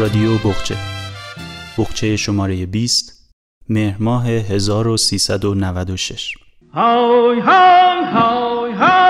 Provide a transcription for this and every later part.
رادیو بخچه. بخچه شماره 20 مهر ماه 1396 های های های های.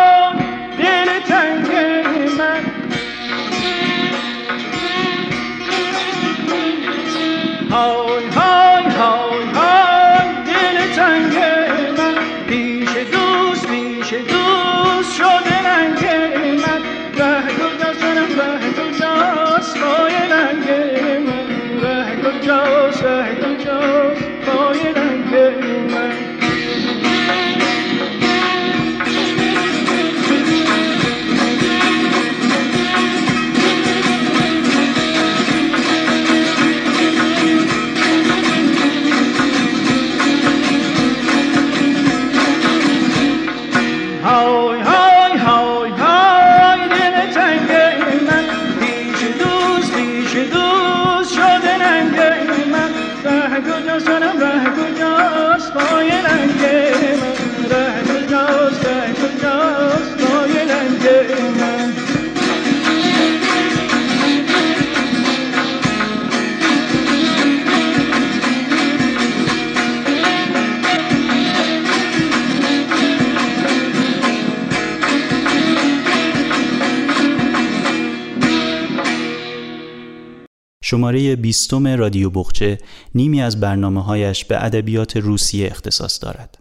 شماره بیستم رادیو بخچه نیمی از برنامه هایش به ادبیات روسیه اختصاص دارد.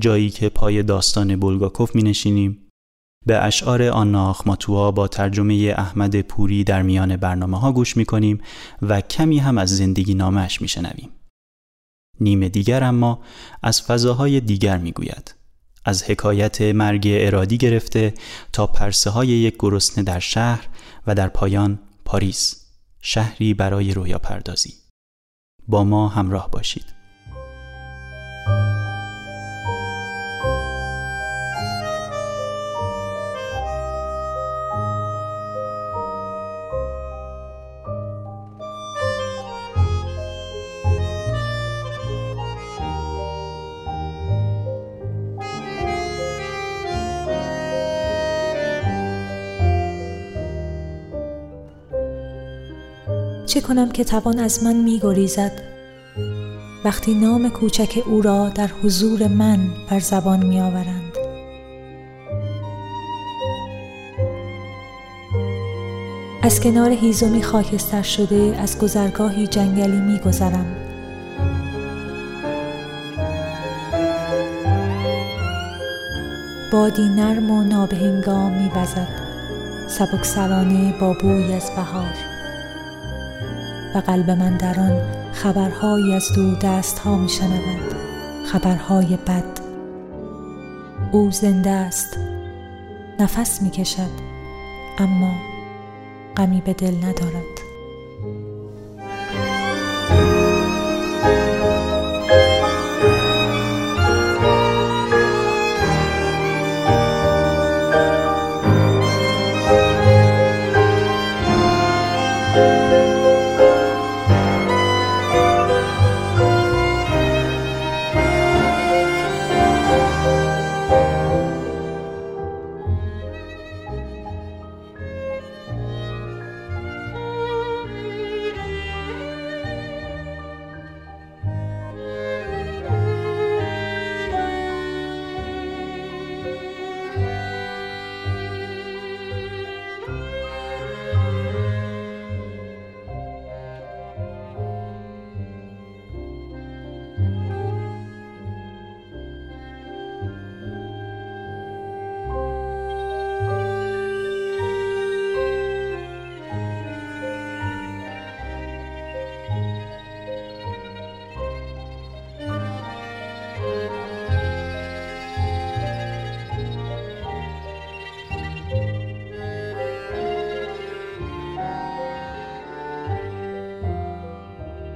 جایی که پای داستان بولگاکوف می نشینیم به اشعار آنا آخماتوا با ترجمه احمد پوری در میان برنامه ها گوش می کنیم و کمی هم از زندگی نامش می شنویم. نیم دیگر اما از فضاهای دیگر می گوید. از حکایت مرگ ارادی گرفته تا پرسه های یک گرسنه در شهر و در پایان پاریس. شهری برای رویا پردازی با ما همراه باشید. کنم که توان از من می گریزد وقتی نام کوچک او را در حضور من بر زبان می آورند از کنار هیزمی خاکستر شده از گذرگاهی جنگلی می گذرم بادی نرم و نابهنگام می بزد سبک سرانه با بوی از بهار. قلب من در آن خبرهایی از دور دست ها می شنود خبرهای بد. او زنده است. نفس می کشد اما غمی به دل ندارد.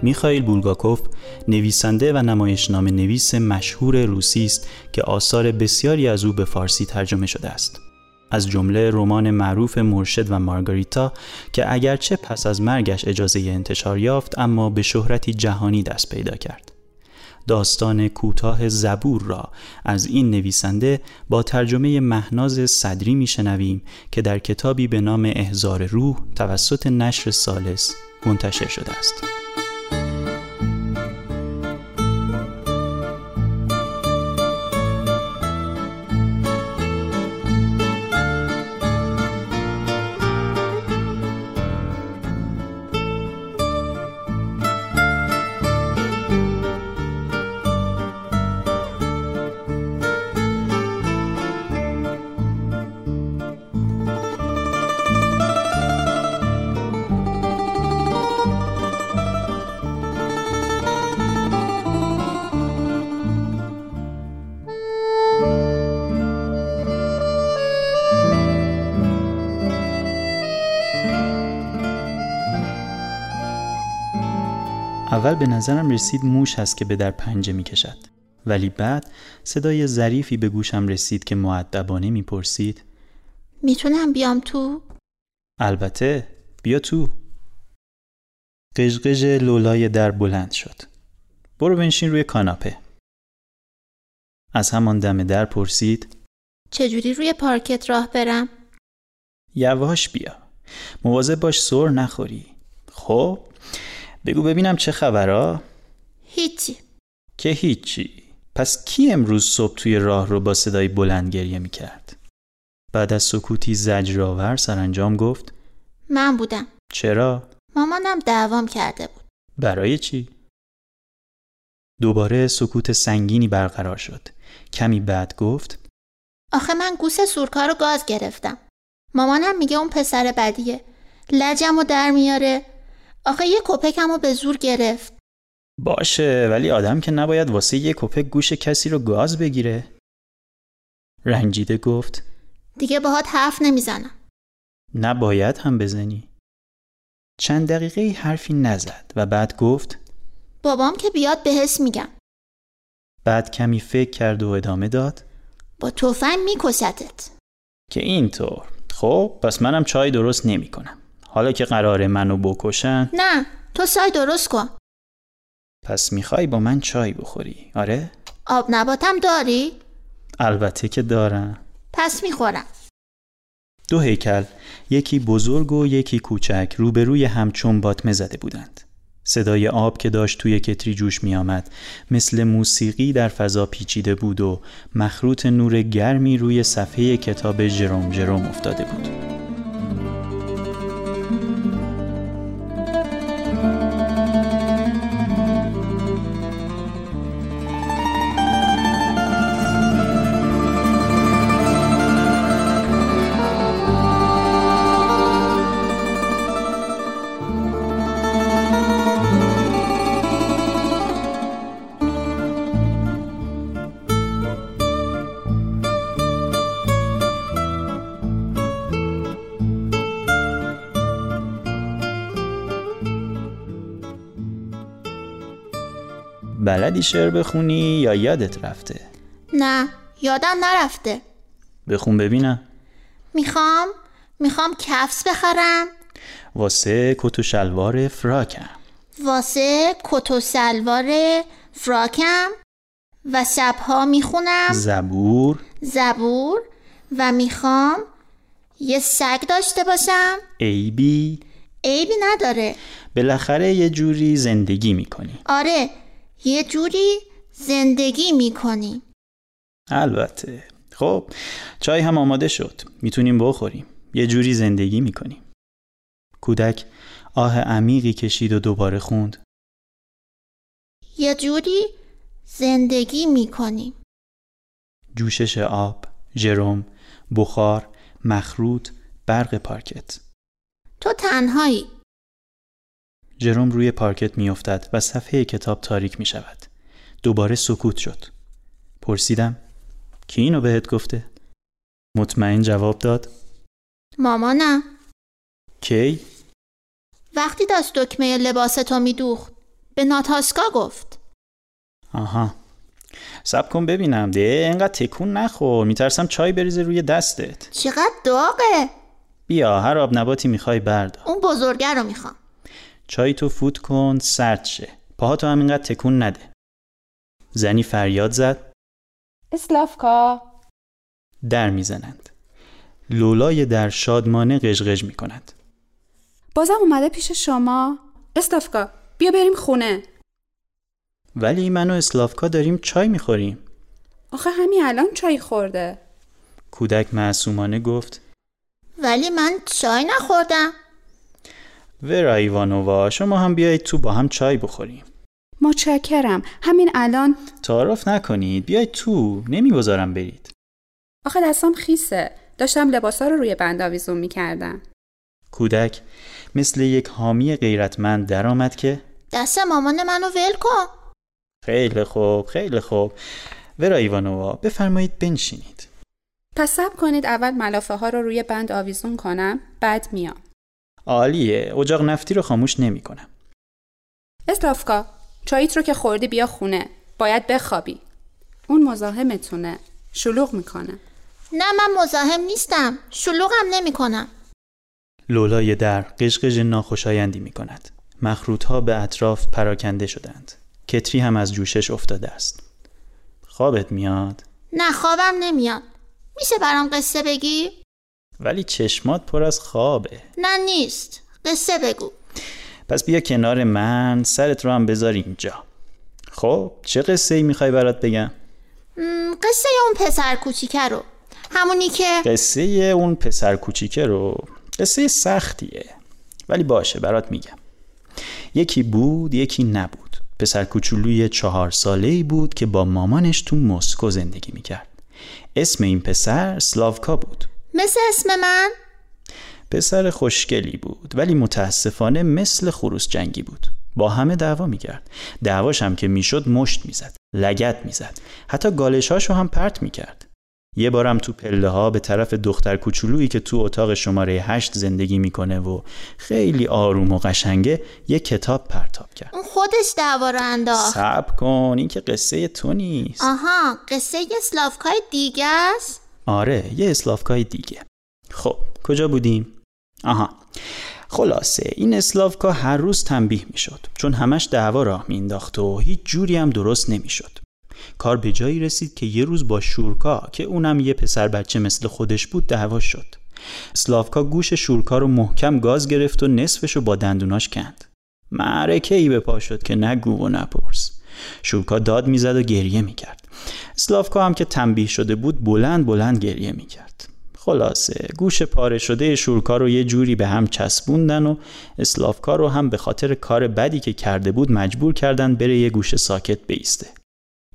میخائیل بولگاکوف نویسنده و نمایشنامه نویس مشهور روسی است که آثار بسیاری از او به فارسی ترجمه شده است. از جمله رمان معروف مرشد و مارگاریتا که اگرچه پس از مرگش اجازه انتشار یافت اما به شهرتی جهانی دست پیدا کرد. داستان کوتاه زبور را از این نویسنده با ترجمه مهناز صدری میشنویم که در کتابی به نام احزار روح توسط نشر سالس منتشر شده است. به نظرم رسید موش هست که به در پنجه می کشد. ولی بعد صدای ظریفی به گوشم رسید که معدبانه می‌پرسید می‌تونم بیام تو؟ البته بیا تو قژقژ لولای در بلند شد برو بنشین روی کاناپه از همان دم در پرسید چجوری روی پارکت راه برم؟ یواش بیا مواظب باش سر نخوری خب بگو ببینم چه خبرها؟ هیچی که هیچی پس کی امروز صبح توی راه رو با صدای بلند گریه می کرد؟ بعد از سکوتی زجرآور سرانجام گفت من بودم چرا؟ مامانم دعوام کرده بود برای چی؟ دوباره سکوت سنگینی برقرار شد کمی بعد گفت آخه من گوس سورکا رو گاز گرفتم مامانم میگه اون پسر بدیه لجم و در میاره آخه یه کپکم رو به زور گرفت. باشه ولی آدم که نباید واسه یه کپک گوش کسی رو گاز بگیره. رنجیده گفت دیگه باهات حرف نمی‌زنم. نباید هم بزنی. چند دقیقه حرفی نزد و بعد گفت بابام که بیاد به حس میگم. بعد کمی فکر کرد و ادامه داد با توفنگ میکستت که اینطور. خب پس منم چای درست نمی کنم حالا که قراره منو بکشن. نه تو سای درست کن. پس می‌خوای با من چای بخوری؟ آره؟ آب نباتم داری؟ البته که دارم. پس می‌خورم. دو هیکل یکی بزرگ و یکی کوچک روبروی هم چون باطمه زده بودند. صدای آب که داشت توی کتری جوش می آمد مثل موسیقی در فضا پیچیده بود و مخروط نور گرمی روی صفحه کتاب جروم جروم افتاده بود. بلدی شعر بخونی یا یادت رفته؟ نه یادم نرفته. بخون ببینم. می‌خوام می‌خوام کفس بخرم. واسه کت و شلوار فراکم. واسه کت و سلوار فراکم. و شبها می‌خونم. زبور. زبور. و می‌خوام یه سگ داشته باشم. عیبی. عیبی نداره. بالاخره یه جوری زندگی می‌کنی. آره یه جوری زندگی می‌کنیم البته. خب چای هم آماده شد. می‌تونیم بخوریم. یه جوری زندگی می‌کنیم. کودک آه عمیقی کشید و دوباره خوند. یه جوری زندگی می‌کنیم جوشش آب جروم بخار مخروط برق پارکت. تو تنهایی. جروم روی پارکت میافتد و صفحه کتاب تاریک می شود. دوباره سکوت شد. پرسیدم کی اینو بهت گفته؟ مطمئن جواب داد مامانم کی؟ وقتی داشت دکمه لباس تو میدوخت به ناتاسکا گفت آها سب کن ببینم ده اینقدر تکون نخور میترسم چای بریزه روی دستت چقدر داغه بیا هر آب نباتی می‌خوای بردار اون بزرگه رو می‌خوام چای تو فوت کن سرد شه. پاهاتو همینقدر تکون نده. زنی فریاد زد. اسلافکا. در می‌زنند. لولای در شادمانه قژقژ می کند بازم اومده پیش شما. استافکا بیا بریم خونه. ولی من و اسلافکا داریم چای می‌خوریم. آخه همین الان چای خورده. کودک معصومانه گفت. ولی من چای نخوردم. ورا ایوانووا شما هم بیایید تو با هم چای بخوریم. متشکرم. همین الان تعارف نکنید. بیایید تو. نمی‌گذارم برید. آخه دستام خیسه. داشتم لباسا رو روی بند آویزون می‌کردم. کودک مثل یک حامی غیرتمند درآمد که دست مامان منو ول کن. خیلی خوب خیلی خوب. ورا ایوانووا بفرمایید بنشینید. پس صبر کنید اول ملافه ها رو روی بند آویزون کنم بعد میام. عالیه. اجاق نفتی رو خاموش نمی‌کنم. استافکا چاییت رو که خوردی بیا خونه. باید بخوابی. اون مزاحمتونه. شلوغ می‌کنه. نه من مزاحم نیستم. شلوغم نمی کنم لولای در قشقش ناخوشایندی می کند. مخروط ها به اطراف پراکنده شدند. کتری هم از جوشش افتاده است. خوابت میاد؟ نه خوابم نمیاد. میشه برام قصه بگی؟ ولی چشمات پر از خوابه. نه نیست. قصه بگو. پس بیا کنار من سرت رو هم بذار اینجا. خب چه قصه ای می‌خوای برات بگم؟ قصه اون پسر کوچیکه رو. همونی که قصه اون پسر کوچیکه رو قصه سختیه. ولی باشه برات میگم. یکی بود یکی نبود. پسر کوچولوی چهار ساله ای بود که با مامانش تو مسکو زندگی می‌کرد. اسم این پسر سلاوکا بود. مثل اسم من؟ پسر خوشگلی بود ولی متاسفانه مثل خروس جنگی بود. با همه دعوا می‌کرد. دعواش هم که می‌شد مشت می‌زد لگت می‌زد. حتی گالشاشو هم پرت می‌کرد. یه بارم تو پله ها به طرف دختر کوچولویی که تو اتاق شماره هشت زندگی می‌کنه و خیلی آروم و قشنگه یه کتاب پرتاب کرد. اون خودش دعوا رو انداخت. صبر کن این که قصه تو نیست. آها قصه یه سلافکای دیگه است؟ آره یه اسلافکای دیگه. خب کجا بودیم؟ آها. خلاصه این اسلافکا هر روز تنبیه می‌شد چون همش دعوا راه مینداخت و هیچ جوری هم درست نمی‌شد. کار به جایی رسید که یه روز با شورکا که اونم یه پسر بچه مثل خودش بود دعوا شد. سلاوکا گوش شورکا رو محکم گاز گرفت و نصفش رو با دندوناش کند. معرکه ای به پا شد که نگو و نپرس شورکا داد می‌زد و گریه می‌کرد. سلاوکا هم که تنبیه شده بود بلند بلند گریه می‌کرد. خلاصه گوش پاره شده شورکا رو یه جوری به هم چسبوندن و اسلافکا رو هم به خاطر کار بدی که کرده بود مجبور کردن بره یه گوشه ساکت بیسته.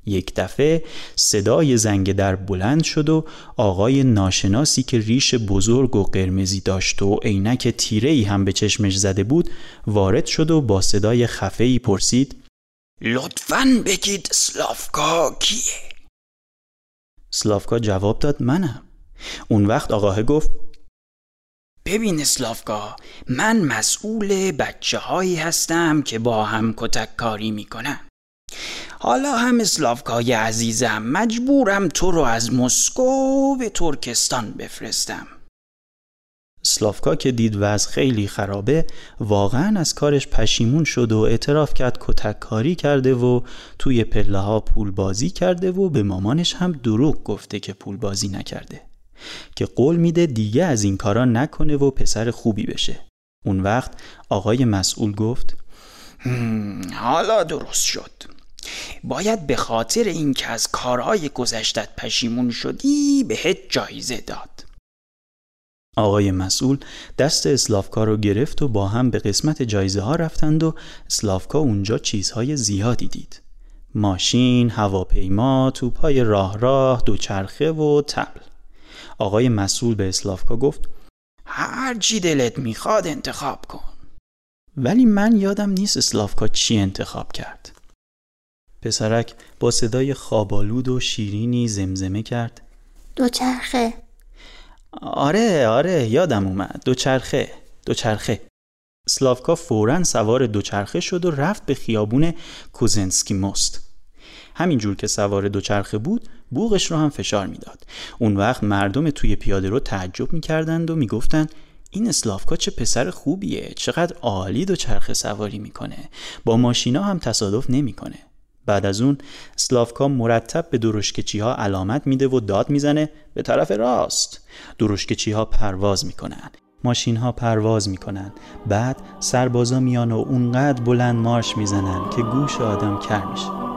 یک دفعه صدای زنگ در بلند شد و آقای ناشناسی که ریش بزرگ و قرمزی داشت و عینک تیره ای هم به چشمش زده بود وارد شد و با صدای خفه ای پرسید لطفاً بگید سلافکا کیه؟ سلافکا جواب داد منم. اون وقت آقاه گفت ببین اسلافکا من مسئول بچه هایی هستم که با هم کتک کاری می‌کنم حالا هم اسلافکای عزیزم مجبورم تو رو از مسکو به ترکستان بفرستم. سلافکا که دید وضع خیلی خرابه واقعا از کارش پشیمون شد و اعتراف کرد کتک کاری کرده و توی پله ها پول بازی کرده و به مامانش هم دروغ گفته که پول بازی نکرده. که قول میده دیگه از این کارا نکنه و پسر خوبی بشه. اون وقت آقای مسئول گفت حالا درست شد. باید به خاطر اینکه از کارهای گذشتت پشیمون شدی بهت جایزه داد. آقای مسئول دست اسلافکا رو گرفت و با هم به قسمت جایزه ها رفتند و اسلافکا اونجا چیزهای زیادی دید. ماشین، هواپیما، توپای راه راه، دوچرخه و تبل. آقای مسئول به اسلافکا گفت هر چی دلت می‌خواد انتخاب کن. ولی من یادم نیست اسلافکا چی انتخاب کرد. پسرک با صدای خوابالود و شیرینی زمزمه کرد. دوچرخه. آره آره یادم اومد. دوچرخه دوچرخه. سلاوکا فورا سوار دوچرخه شد و رفت به خیابون کوزنسکی مست. همینجور که سوار دوچرخه بود بوغش رو هم فشار می‌داد. اون وقت مردم توی پیاده رو تعجب می‌کردند و می‌گفتند این اسلافکا چه پسر خوبیه چقدر عالی دوچرخه سواری می‌کنه. با ماشینا هم تصادف نمی‌کنه. بعد از اون سلافکا مرتب به درشکچی ها علامت میده و داد می‌زنه به طرف راست. درشکچی ها پرواز می‌کنن. ماشین ها پرواز می‌کنن. بعد سربازا میان و اونقدر بلند مارش می‌زنن که گوش آدم کر میشه.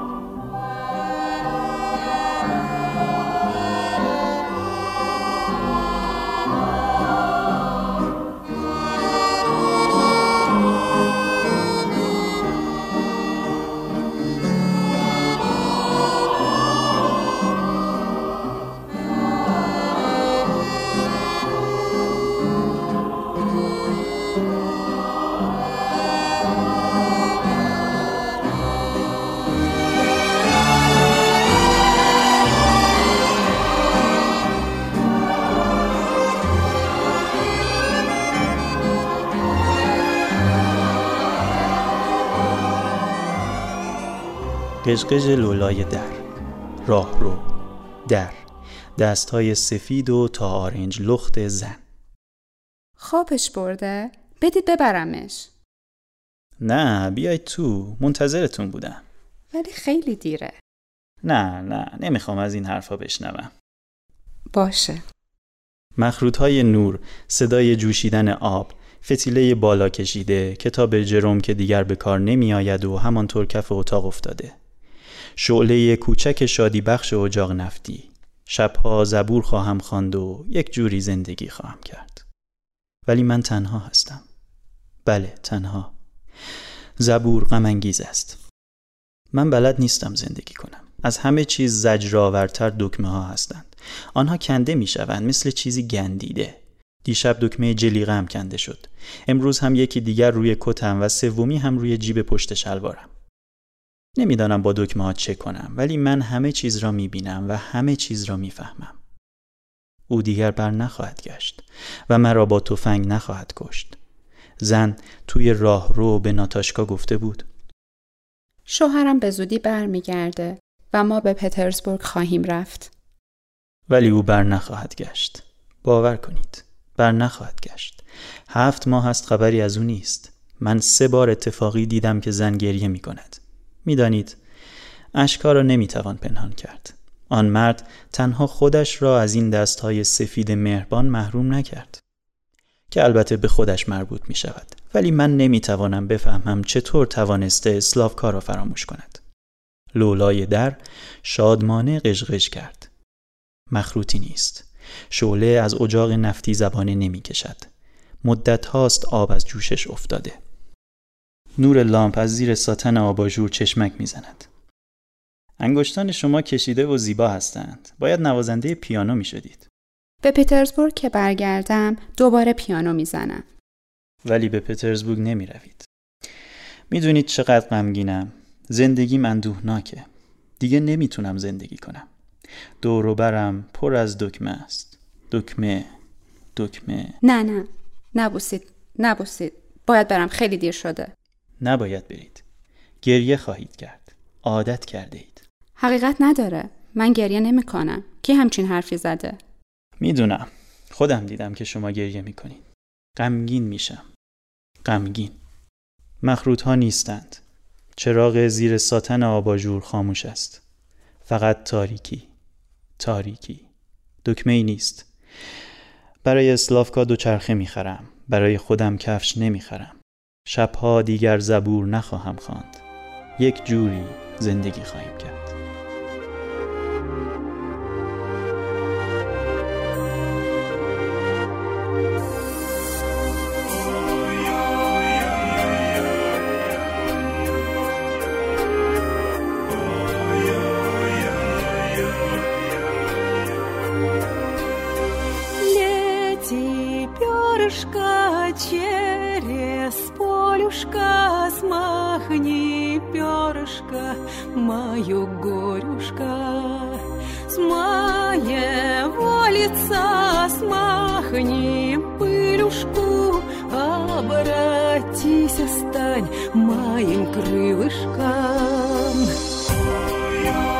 قژقژ لولای در. راه رو. در. دستهای سفید و تا آرنج لخت زن. خوابش برده؟ بدید ببرمش. نه بیای تو. منتظرتون بودم. ولی خیلی دیره. نه نه نمی‌خوام از این حرفا بشنوم. باشه. مخروط های نور صدای جوشیدن آب فتیله بالا کشیده کتاب جروم که دیگر به کار نمی آید و همانطور کف اتاق افتاده. شعله کوچک شادی بخش اجاق نفتی. شبها زبور خواهم خواند و یک جوری زندگی خواهم کرد. ولی من تنها هستم. بله تنها. زبور غم است. من بلد نیستم زندگی کنم. از همه چیز زجرآورتر دکمه ها هستند. آنها کنده می شوند مثل چیزی گندیده. دیشب دکمه جلیقه کنده شد. امروز هم یکی دیگر روی کتم و سومی هم روی جیب پشت شلوارم. نمی‌دانم با دکمه ها چه کنم ولی من همه چیز را می‌بینم و همه چیز را می‌فهمم. او دیگر بر نخواهد گشت و مرا با تفنگ نخواهد کشت. زن توی راه رو به ناتاشکا گفته بود. شوهرم به زودی برمیگرده و ما به پترزبورگ خواهیم رفت. ولی او بر نخواهد گشت. باور کنید. بر نخواهد گشت. هفت ماه است خبری از او نیست. من سه بار اتفاقی دیدم که زن گریه می کند. می‌دانید. اشکا را نمی‌توان پنهان کرد. آن مرد تنها خودش را از این دستهای سفید مهربان محروم نکرد که البته به خودش مربوط می شود ولی من نمی‌توانم بفهمم چطور توانسته اسلافکا را فراموش کند. لولای در شادمانه قشقش کرد. مخروطی نیست. شعله از اجاق نفتی زبانه نمی کشد مدت هاست آب از جوشش افتاده. نور لامپ از زیر ساتن آباژور چشمک می‌زند. انگشتان شما کشیده و زیبا هستند. باید نوازنده پیانو می شدید. به پترزبورگ که برگردم دوباره پیانو می‌زنم. ولی به پترزبورگ نمی روید. می‌دونید چقدر غمگینم. زندگیم اندوهناکه. دیگه نمی‌تونم زندگی کنم. دور برم پر از دکمه است. دکمه دکمه نه نه نبوسید نبوسید باید برم خیلی دیر شده نباید برید. گریه خواهید کرد. عادت کرده اید. حقیقت نداره. من گریه نمی کنم. کی همچین حرفی زده؟ می‌دونم. خودم دیدم که شما گریه می‌کنید غمگین میشم. غمگین. مخروط ها نیستند. چراغ زیر ساتن آباژور خاموش است. فقط تاریکی. تاریکی. دکمه ای نیست. برای اسلافکا دو چرخه می‌خرم برای خودم کفش نمی‌خرم شبها دیگر زبور نخواهم خواند. یک جوری زندگی خواهیم کرد. Мою горюшка, с моего лица смахни пылюшку, обратись, стань моим крылышком. у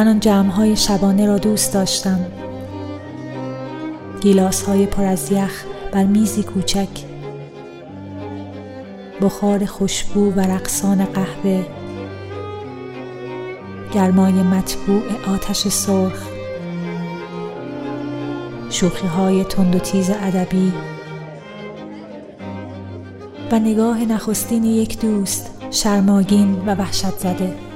من آن جمعهای شبانه را دوست داشتم. گیلاس های پر از یخ بر میزی کوچک. بخار خوشبو و رقصان قهوه. گرمای مطبوع آتش سرخ. شوخی های تند و تیز ادبی. و نگاه نخستین یک دوست شرماگین و وحشت زده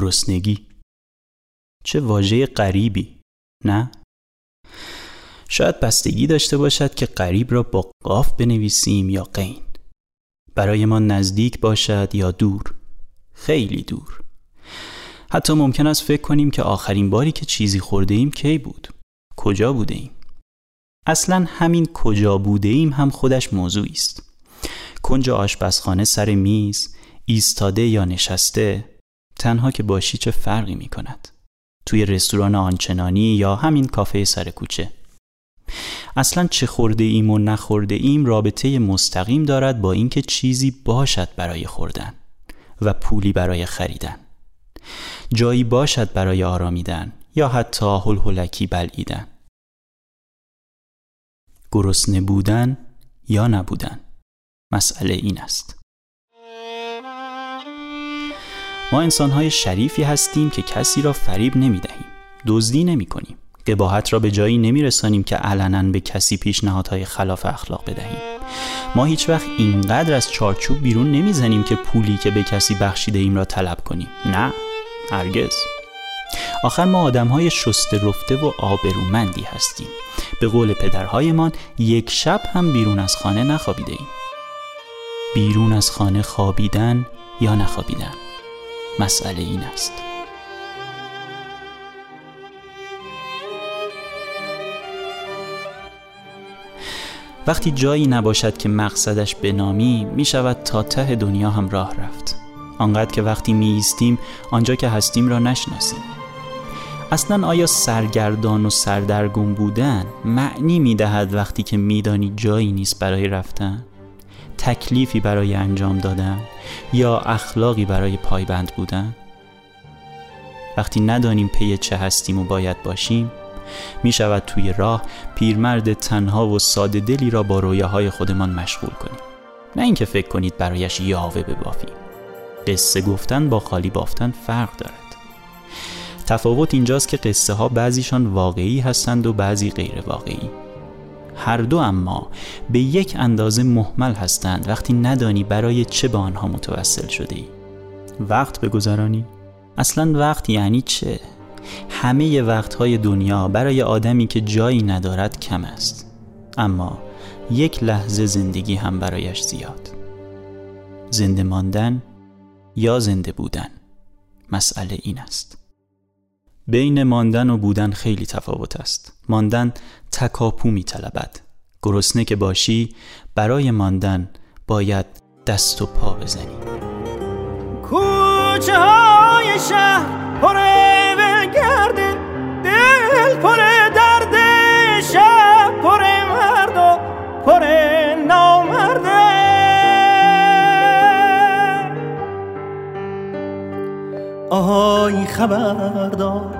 گرسنگی. چه واژه غریبی نه؟ شاید بستگی داشته باشد که غریب را با قاف بنویسیم یا قین. برای ما نزدیک باشد یا دور. خیلی دور. حتی ممکن است فکر کنیم که آخرین باری که چیزی خورده ایم کی بود؟ کجا بوده ایم اصلا همین کجا بوده ایم هم خودش موضوعی است. کنج آشپزخانه سر میز ایستاده یا نشسته تنها که باشی چه فرقی می کند توی رستوران آنچنانی یا همین کافه سر کوچه؟ اصلا چه خورده ایم و نخورده ایم رابطه مستقیم دارد با اینکه چیزی باشد برای خوردن و پولی برای خریدن. جایی باشد برای آرامیدن یا حتی هلهلکی بلعیدن. گرسنه بودن یا نبودن؟ مسئله این است. ما انسانهای شریفی هستیم که کسی را فریب نمی دهیم دزدی نمی کنیم قباحت را به جایی نمی رسانیم که علنا به کسی پیشنهادهای خلاف اخلاق بدهیم. ما هیچ وقت اینقدر از چارچوب بیرون نمی‌زنیم که پولی که به کسی بخشیده ایم را طلب کنیم. نه هرگز. آخر ما آدم های شسته رفته و آبرومندی هستیم. به قول پدرهایمان یک شب هم بیرون از خانه نخوابیده ایم. بیرون از خانه خوابیدن یا نخوابیدن؟ مسئله این است. وقتی جایی نباشد که مقصدش بنامی می شود تا ته دنیا هم راه رفت. آنقدر که وقتی می ایستیم آنجا که هستیم را نشناسیم. اصلا آیا سرگردان و سردرگم بودن معنی می دهد وقتی که میدانی جایی نیست برای رفتن؟ تکلیفی برای انجام دادن یا اخلاقی برای پایبند بودن؟ وقتی ندانیم پی چه هستیم و باید باشیم می شود توی راه پیرمرد تنها و ساده دلی را با رویاهای خودمان مشغول کنیم. نه اینکه فکر کنید برایش یاوه ببافیم. قصه گفتن با خالی بافتن فرق دارد. تفاوت اینجاست که قصه ها بعضیشان واقعی هستند و بعضی غیر واقعی هر دو اما به یک اندازه محمل هستند. وقتی ندانی برای چه به آنها متوسل شده ای وقت بگذرانی؟ اصلا وقت یعنی چه؟ همه وقتهای دنیا برای آدمی که جایی ندارد کم است. اما یک لحظه زندگی هم برایش زیاد. زنده ماندن یا زنده بودن؟ مسئله این است. بین ماندن و بودن خیلی تفاوت است. ماندن تکاپو می طلبد گرسنه که باشی برای ماندن باید دست و پا بزنی. کوچه های شهر پر گرده دل پر درد شب پر مرد و پر نامرده آهای خبردار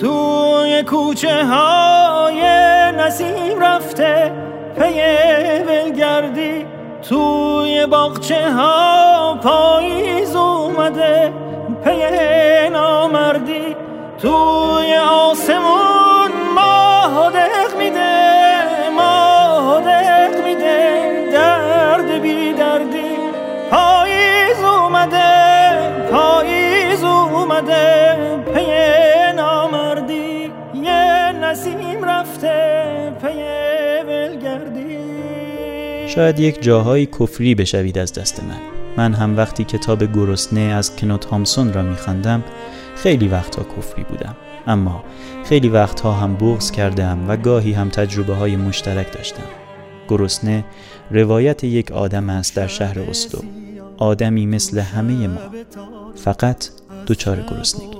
توی کوچه های نسیم رفته پی ولگردی. توی باغچه ها پاییز اومده پی نامردی. توی آسمون ماه دق میده ماه دق میده. درد بی دردی. پاییز اومده پاییز اومده. نسیم رفته پی ولگردی. شاید یک جاهایی کفری بشوید از دست من. من هم وقتی کتاب گرسنه از کنوت هامسون را میخواندم خیلی وقتها کفری بودم. اما خیلی وقتها هم بغض کردم و گاهی هم تجربه های مشترک داشتم. گرسنه روایت یک آدم است در شهر استو. آدمی مثل همه ما. فقط دچار گرسنگی.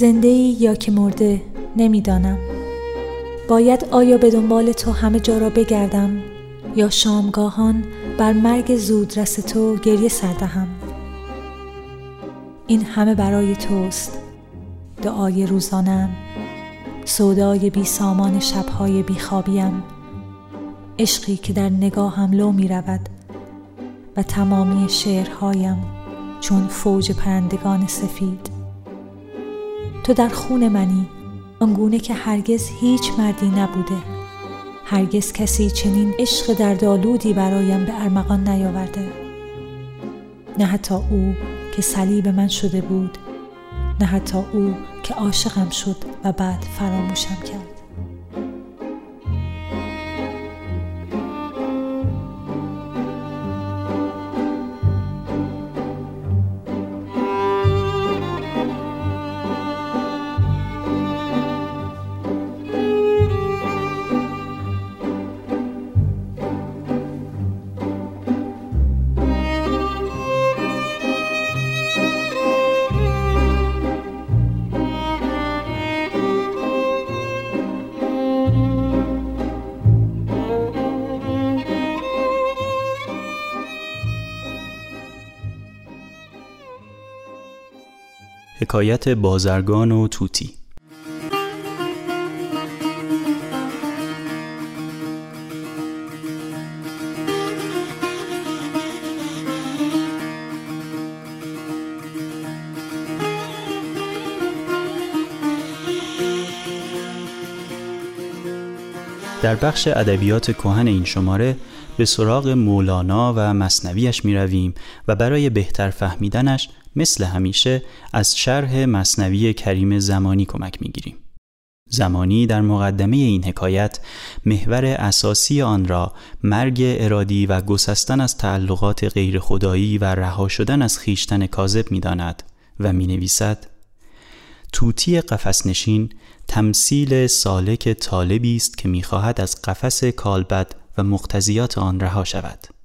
زنده ای یا که مرده نمی‌دانم. باید آیا به دنبال تو همه جا را بگردم یا شامگاهان بر مرگ زودرس تو گریه سردهم این همه برای توست. دعای روزانم سودای بی سامان شبهای بی خوابیم. عشقی که در نگاهم لو می رود و تمامی شعرهایم چون فوج پرندگان سفید. تو در خون منی. آنگونه که هرگز هیچ مردی نبوده. هرگز کسی چنین عشق در دالودی برایم به ارمغان نیاورده. نه حتی او که صلیب من شده بود نه حتی او که عاشقم شد و بعد فراموشم کرد. حکایت بازرگان و توتی. در بخش ادبیات کهن این شماره به سراغ مولانا و مصنویش می رویم و برای بهتر فهمیدنش مثل همیشه از شرح مصنوی کریم زمانی کمک می گیریم. زمانی در مقدمه این حکایت محور اساسی آن را مرگ ارادی و گسستن از تعلقات غیر خدایی و رها شدن از خیشتن کاذب می داند و می نویسد توتی قفسنشین تمثیل سالک طالبی است که می‌خواهد از قفس کالبد و مقتضیات آن رها شود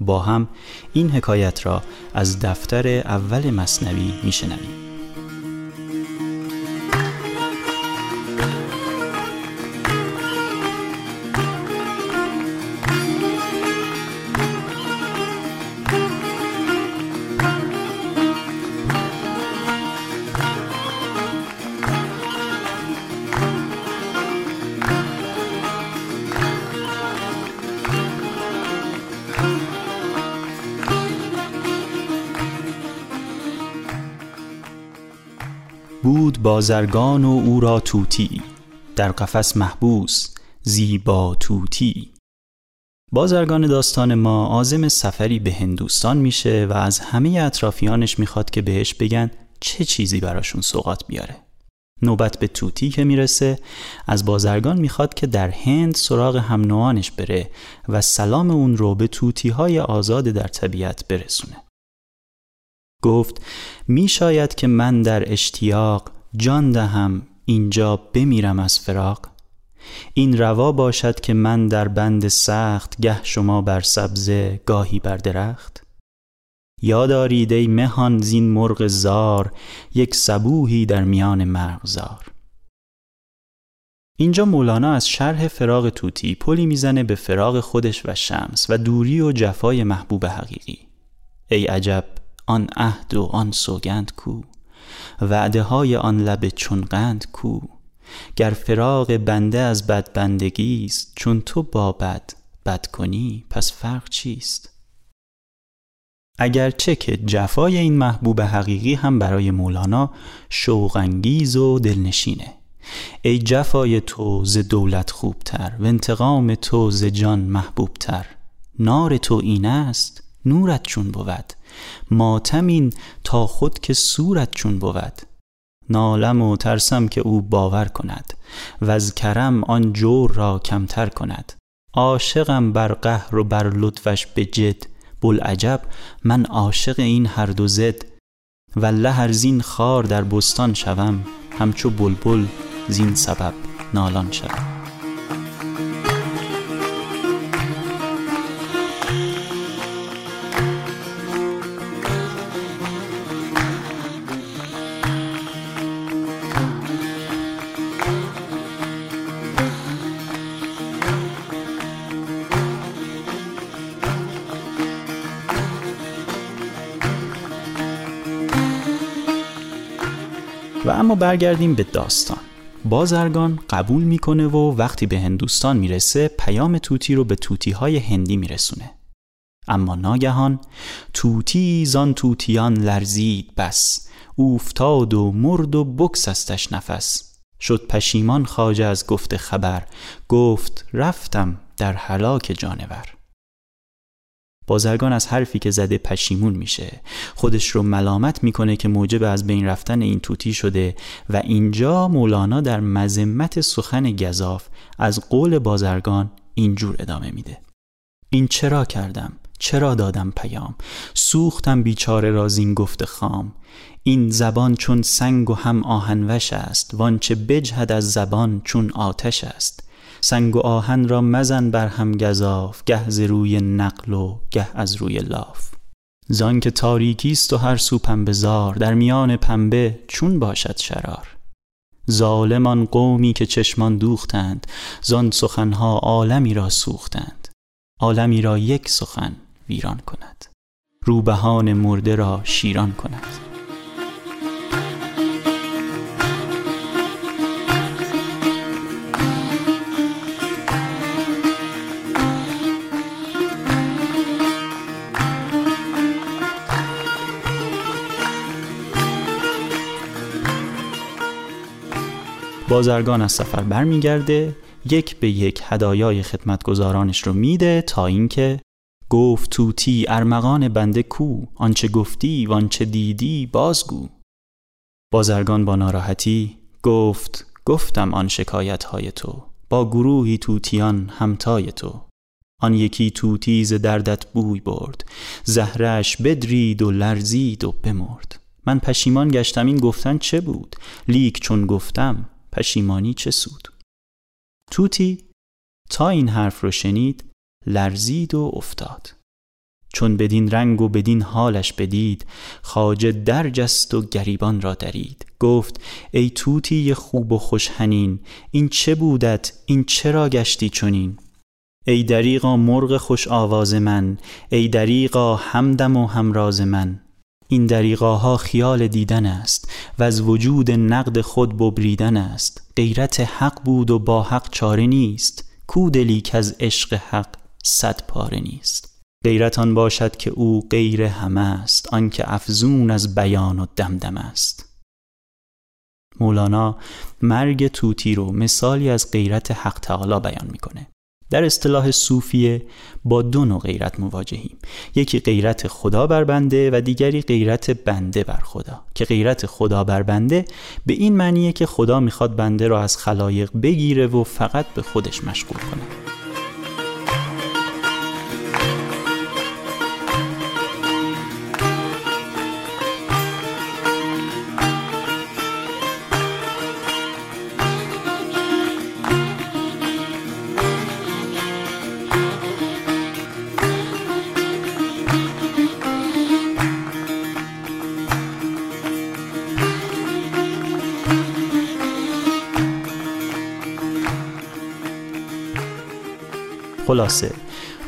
با هم این حکایت را از دفتر اول مصنوی میشنویم. بازرگان و او را توتی. در قفس محبوس زیبا توتی. بازرگان داستان ما عازم سفری به هندوستان میشه و از همه اطرافیانش می‌خواد که بهش بگن چه چیزی براشون سوقات بیاره. نوبت به توتی که می‌رسه از بازرگان می‌خواد که در هند سراغ هم نوانش بره و سلام اون رو به توتی های آزاد در طبیعت برسونه. گفت می شاید که من در اشتیاق جان دهم اینجا بمیرم از فراق. این روا باشد که من در بند سخت گه شما بر سبزه گاهی بر درخت. یادارید ای مهان زین مرغ زار یک سبوهی در میان مرغزار اینجا مولانا از شرح فراغ توتی پلی می‌زنه به فراغ خودش و شمس و دوری و جفای محبوب حقیقی. ای عجب آن عهد و آن سوگند کو. وعده های آن لب چون قند کو. گر فراغ بنده از بد بندگی است چون تو با بد بد کنی پس فرق چیست؟ اگرچه که جفای این محبوب حقیقی هم برای مولانا شوقانگیز و دلنشینه. ای جفای تو ز دولت خوبتر و انتقام تو ز جان محبوبتر. نار تو این است نورت چون بود. ماتمین تا خود که صورت چون بود. نالم و ترسم که او باور کند و از کرم آن جور را کمتر کند. عاشقم بر قهر و بر لطفش به جد. بلعجب من عاشق این هر دو زد. والله هر زین خار در بستان شوم همچو بلبل زین سبب نالان شوم. اما برگردیم به داستان. بازرگان قبول می‌کنه و وقتی به هندوستان می‌رسه پیام توتی رو به توتی های هندی میرسونه. اما ناگهان توتی زان توتیان لرزید بس. اوفتاد و مرد و بکسستش نفس. شد پشیمان خاجه از گفت خبر. گفت رفتم در هلاک جانور. بازرگان از حرفی که زده پشیمون میشه. خودش رو ملامت می‌کنه که موجب از بین رفتن این توتی شده و اینجا مولانا در مذمت سخن گذاف از قول بازرگان اینجور ادامه میده. این چرا کردم؟ چرا دادم پیام؟ سوختم بیچاره را زین گفت خام. این زبان چون سنگ و هم آهنوش است وانچه بجهد از زبان چون آتش است. سنگ و آهن را مزن بر هم گذاف گه ز روی نقل و گه از روی لاف. زان که تاریکی است و هر سو پنبه زار در میان پنبه چون باشد شرار. ظالمان قومی که چشمان دوختند زان سخنها عالمی را سوختند. عالمی را یک سخن ویران کند. روبهان مرده را شیران کند. بازرگان از سفر برمیگرده یک به یک هدایای خدمتگزارانش رو میده تا اینکه گفت توتی ارمغان بنده کو آنچه گفتی و آنچه دیدی بازگو. بازرگان با ناراحتی گفت گفتم آن شکایت های تو با گروهی توتیان همتای تو. آن یکی توتیز دردت بوی برد زهرش بدرید و لرزید و بمرد. من پشیمان گشتم این گفتن چه بود؟ لیک چون گفتم پشیمانی چه سود؟ توتی تا این حرف رو شنید لرزید و افتاد. چون بدین رنگ و بدین حالش بدید خاجه درجست و گریبان را درید. گفت ای توتی خوب و خوشهنین این چه بودت؟ این چرا گشتی چنین؟ ای دریغا مرغ خوش آواز من ای دریغا همدم و همراز من. این دریغاها خیال دیدن است و از وجود نقد خود ببریدن است. غیرت حق بود و با حق چاره نیست. کودلی که از عشق حق صد پاره نیست. غیرت آن باشد که او غیر همه است آنکه افزون از بیان و دمدم است. مولانا مرگ توتی رو مثالی از غیرت حق تعالی بیان می‌کنه. در اصطلاح صوفیه با دو نوع غیرت مواجهیم. یکی غیرت خدا بر بنده و دیگری غیرت بنده بر خدا. که غیرت خدا بر بنده به این معنیه که خدا می‌خواد بنده را از خلایق بگیره و فقط به خودش مشغول کنه. خلاصه.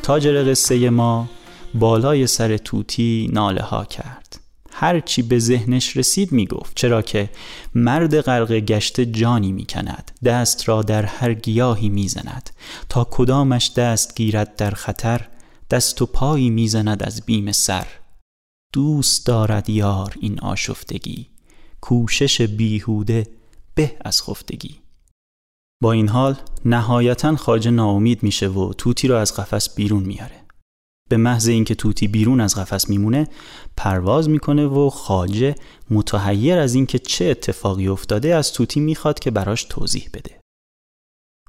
تاجر قصه ما بالای سر توتی ناله ها کرد. هرچی به ذهنش رسید می گفت چرا که مرد غرق گشت جانی می کند دست را در هر گیاهی می زند تا کدامش دست گیرد در خطر دست و پایی می زند از بیم سر. دوست دارد یار این آشفتگی کوشش بیهوده به از خفتگی. با این حال نهایتا خاجه ناامید میشه و توتی رو از قفس بیرون میاره. به محض اینکه توتی بیرون از قفس میمونه پرواز می‌کنه و خاجه متحیر از اینکه چه اتفاقی افتاده از توتی می‌خواد که براش توضیح بده.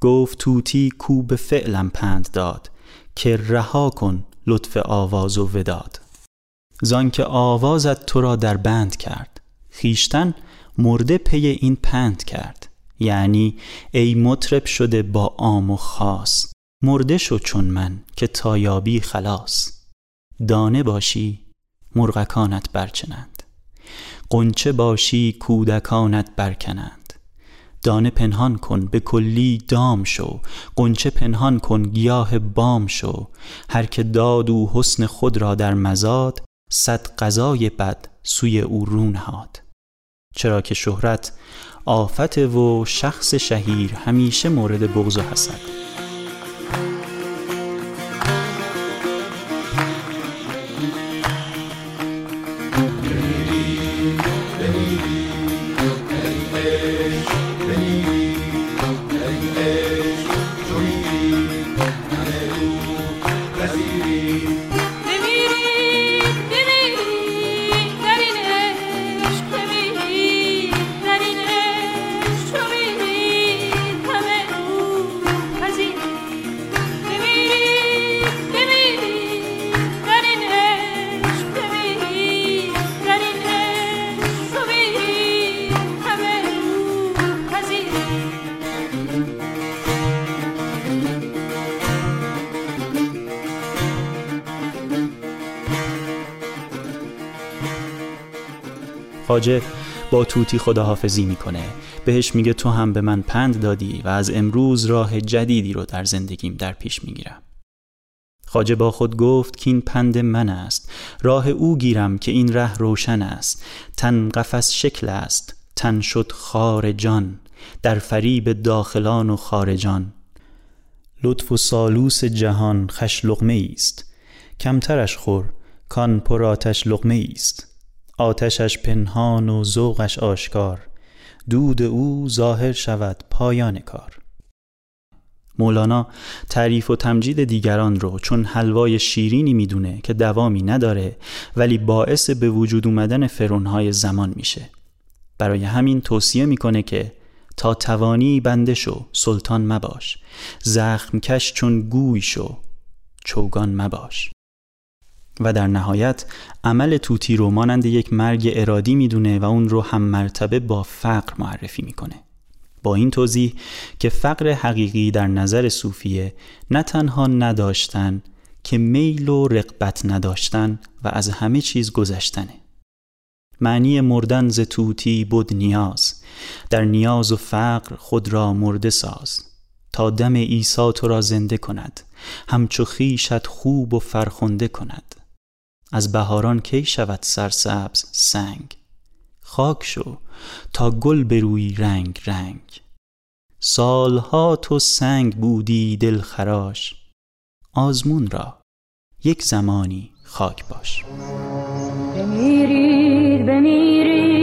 گفت توتی کو به فعلم پند داد که رها کن لطف آواز و وداد. زان که آوازت تو را در بند کرد خیشتن مرده پی این پند کرد. یعنی ای مطرب شده با عام و خاص مرده شو چون من که تایابی خلاص. دانه باشی مرغکانت برچنند. قنچه باشی کودکانت برکنند. دانه پنهان کن به کلی دام شو. قنچه پنهان کن گیاه بام شو. هر که داد و حسن خود را در مزاد صد قضای بد سوی او رو نهاد. چرا که شهرت آفت و شخص شهیر همیشه مورد بغض و حسد. خاجه با توتی خداحافظی می‌کنه. بهش میگه تو هم به من پند دادی و از امروز راه جدیدی رو در زندگیم در پیش می‌گیرم. خاجه با خود گفت که این پند من است. راه او گیرم که این ره روشن است. تن قفس شکل است. تن شد خار جان. در فریب داخلان و خارجان لطف و سالوس جهان خش لغمه است. کمترش خور کان پر آتش لغمه است. آتشش پنهان و ذوقش آشکار. دود او ظاهر شود پایان کار. مولانا تعریف و تمجید دیگران رو چون حلوای شیرینی می‌دونه که دوامی نداره ولی باعث به وجود اومدن فرونهای زمان میشه. برای همین توصیه می‌کنه که تا توانی بنده شو سلطان مباش. زخم کش چون گوی شو چوگان مباش. و در نهایت عمل توتی رو مانند یک مرگ ارادی می‌دونه و اون رو هم مرتبه با فقر معرفی می‌کنه. با این توضیح که فقر حقیقی در نظر صوفیه نه تنها نداشتن که میل و رقبت نداشتن و از همه چیز گذشتنه. معنی مردن ز توتی بود نیاز. در نیاز و فقر خود را مرده ساز. تا دم عیسی تو را زنده کند. همچو خویشت خوب و فرخنده کند. از بهاران کی شود سرسبز سنگ؟ خاک شو تا گل بروی رنگ رنگ. سالها تو سنگ بودی دل خراش. آزمون را یک زمانی خاک باش. بمیرید بمیرید.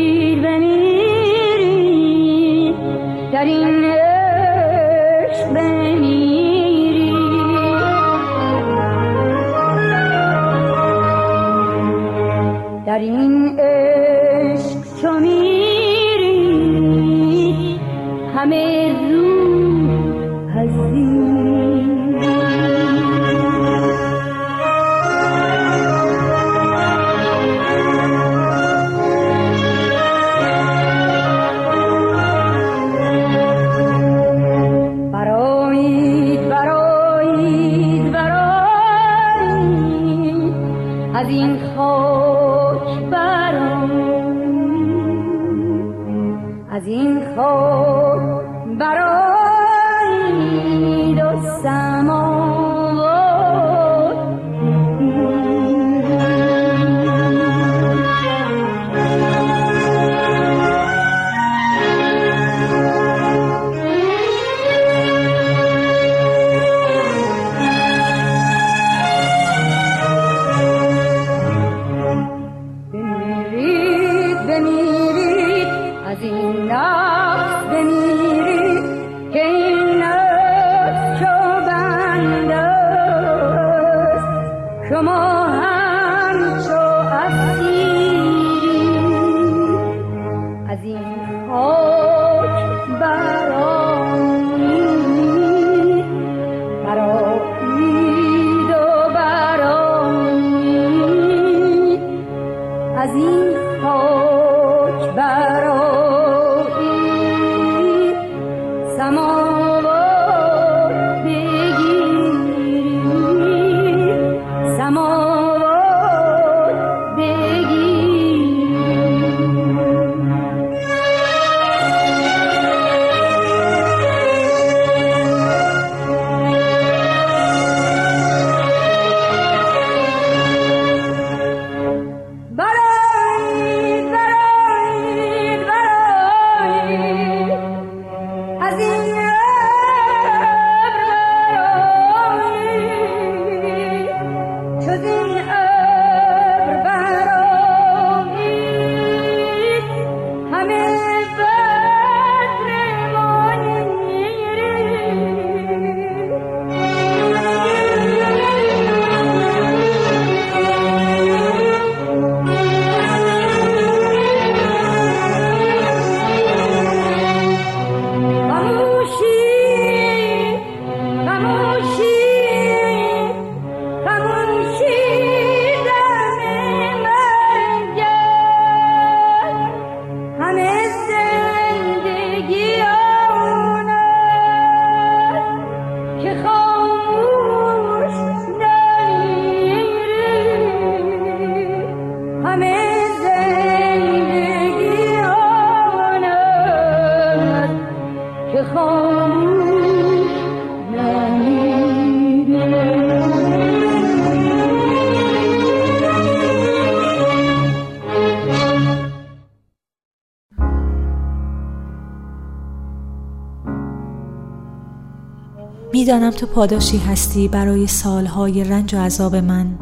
می‌دانم تو پاداشی هستی برای سالهای رنج و عذاب من.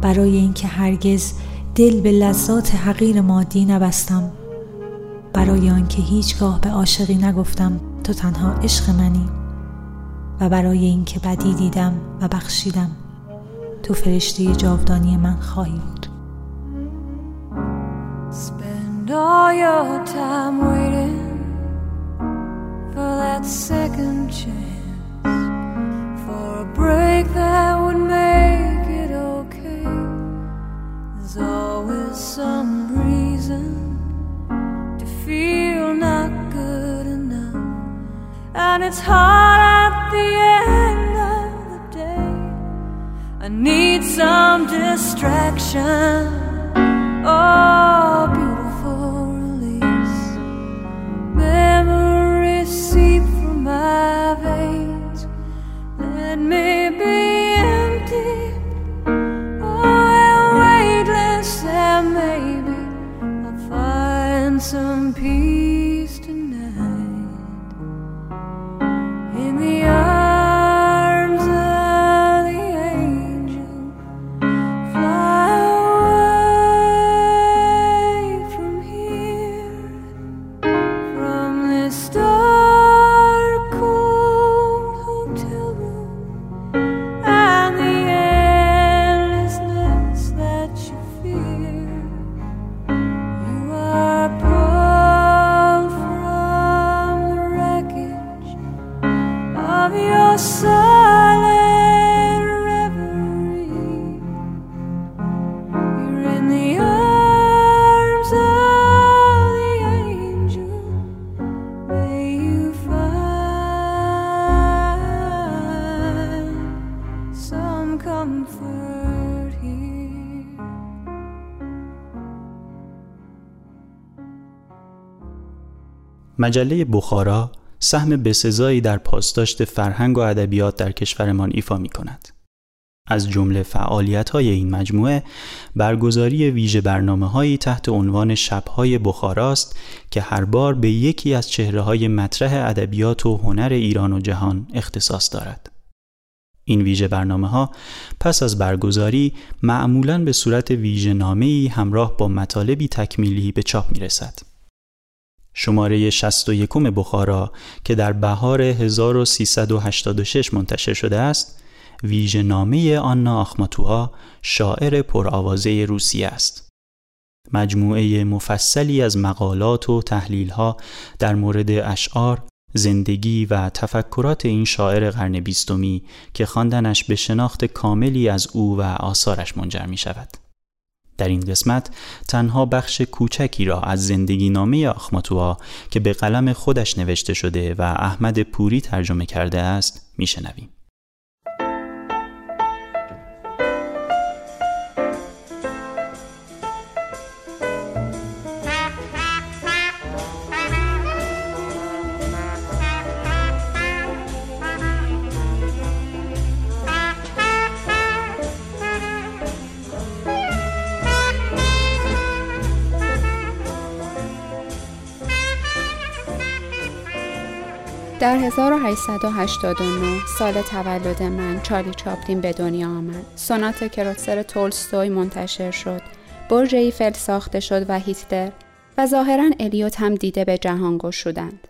برای اینکه هرگز دل به لذات حقیر مادی نبستم. برای آنکه هیچگاه به عاشقی نگفتم تو تنها عشق منی. و برای اینکه بدی دیدم و بخشیدم. تو فرشته جاودانی من خواهی بود. مجله بخارا سهم بسزایی در پاسداشت فرهنگ و ادبیات در کشورمان ایفا می کند. از جمله فعالیت های این مجموعه برگزاری ویژه برنامه هایی تحت عنوان شبهای بخاراست که هر بار به یکی از چهره های مطرح ادبیات و هنر ایران و جهان اختصاص دارد. این ویژه برنامه ها پس از برگزاری معمولاً به صورت ویژه نامه‌ای همراه با مطالبی تکمیلی به چاپ می رسد. شماره 61 بخارا که در بهار 1386 منتشر شده است ویژه نامه آنا آخماتوها شاعر پرآوازه روسیه است. مجموعه مفصلی از مقالات و تحلیلها در مورد اشعار، زندگی و تفکرات این شاعر قرن بیستمی که خواندنش به شناخت کاملی از او و آثارش منجر می شود. در این قسمت تنها بخش کوچکی را از زندگی نامه آخماتوها که به قلم خودش نوشته شده و احمد پوری ترجمه کرده است میشنویم. 1889 سال تولد من چارلی چاپلین به دنیا آمد. سونات کروتسر تولستوی منتشر شد. برج ایفل ساخته شد و هیتلر و ظاهرا الیوت هم دیده به جهان گشودند.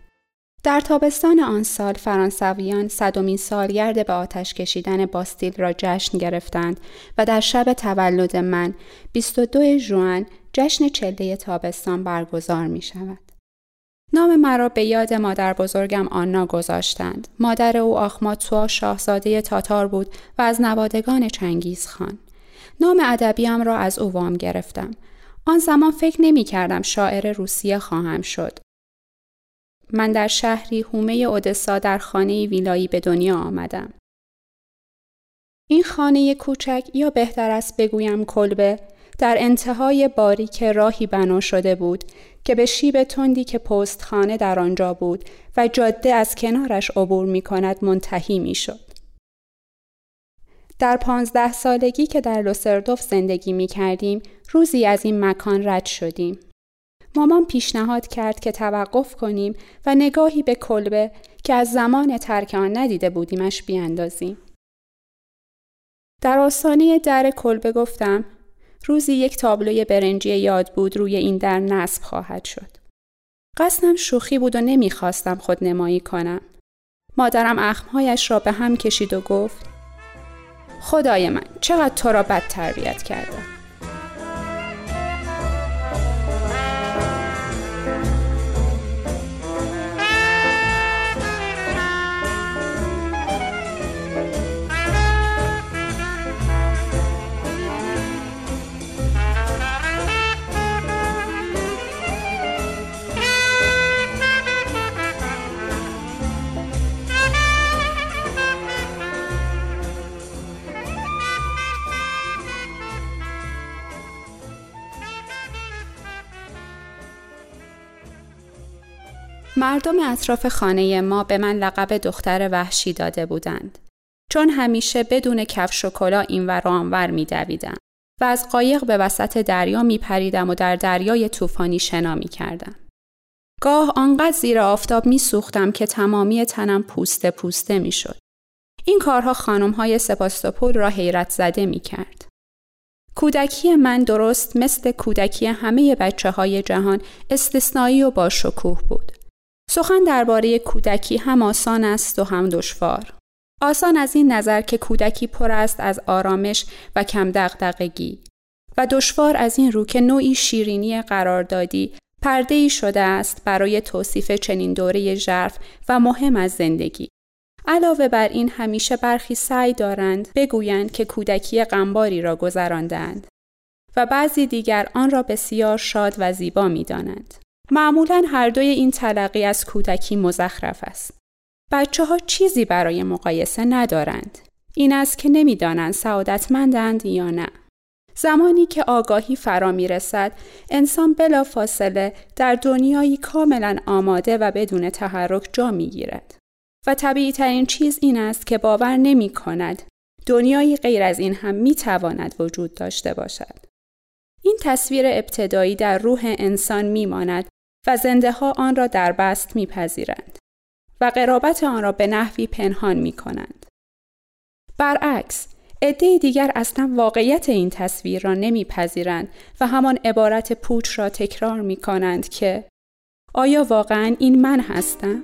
در تابستان آن سال فرانسویان صدومین سالگرد به آتش کشیدن باستیل را جشن گرفتند و در شب تولد من 22 ژوئن جشن چله تابستان برگزار می شود. نام مرا به یاد مادر بزرگم آنا گذاشتند. مادر او آخماتوا شاهزاده تاتار بود و از نوادگان چنگیز خان. نام ادبیم را از او وام گرفتم. آن زمان فکر نمی کردم شاعر روسیه خواهم شد. من در شهری هومه اودسا در خانه ویلایی به دنیا آمدم. این خانه کوچک یا بهتر است بگویم کلبه در انتهای باریک راهی بنا شده بود که به شیب تندی که پستخانه در آنجا بود و جاده از کنارش عبور می کند منتهی می شد. در پانزده سالگی که در لوسردوف زندگی می کردیم روزی از این مکان رد شدیم. مامان پیشنهاد کرد که توقف کنیم و نگاهی به کلبه که از زمان ترک آن ندیده بودیمش بیاندازیم. در آستانه در کلبه گفتم روزی یک تابلوی برنجی یاد بود روی این در نصب خواهد شد. قصدم شوخی بود و نمی‌خواستم خود نمایی کنم. مادرم اخمهایش را به هم کشید و گفت خدای من چقدر تو را بد تربیت کردم. مردم اطراف خانه ما به من لقب دختر وحشی داده بودند. چون همیشه بدون کفش و کلا اینور و آنور می دویدم و از قایق به وسط دریا می پریدم و در دریای طوفانی شنا می کردم. گاه آنقدر زیر آفتاب می سوختم که تمامی تنم پوسته پوسته می شد. این کارها خانم های سپاستوپول را حیرت زده می کرد. کودکی من درست مثل کودکی همه بچه های جهان استثنایی و با شکوه بود. سخن درباره کودکی هم آسان است و هم دشوار. آسان از این نظر که کودکی پر است از آرامش و کم دغدغگی و دشوار از این رو که نوعی شیرینی قراردادی پرده ای شده است برای توصیف چنین دوره ژرف و مهم از زندگی. علاوه بر این همیشه برخی سعی دارند بگویند که کودکی غمباری را گذراندند و بعضی دیگر آن را بسیار شاد و زیبا می دانند. معمولا هر دوی این تلقی از کودکی مزخرف است. بچه ها چیزی برای مقایسه ندارند. این است که نمی‌دانند سعادتمندند یا نه. زمانی که آگاهی فرا می رسد، انسان بلا فاصله در دنیایی کاملا آماده و بدون تحرک جا می گیرد. و طبیعی ترین چیز این است که باور نمی کند دنیایی غیر از این هم می تواند وجود داشته باشد. این تصویر ابتدایی در روح انسان می ماند و زنده ها آن را در بست می پذیرند و قرابت آن را به نحوی پنهان می کنند. برعکس، عده دیگر اصلا واقعیت این تصویر را نمیپذیرند و همان عبارت پوچ را تکرار می کنند که آیا واقعا این من هستم؟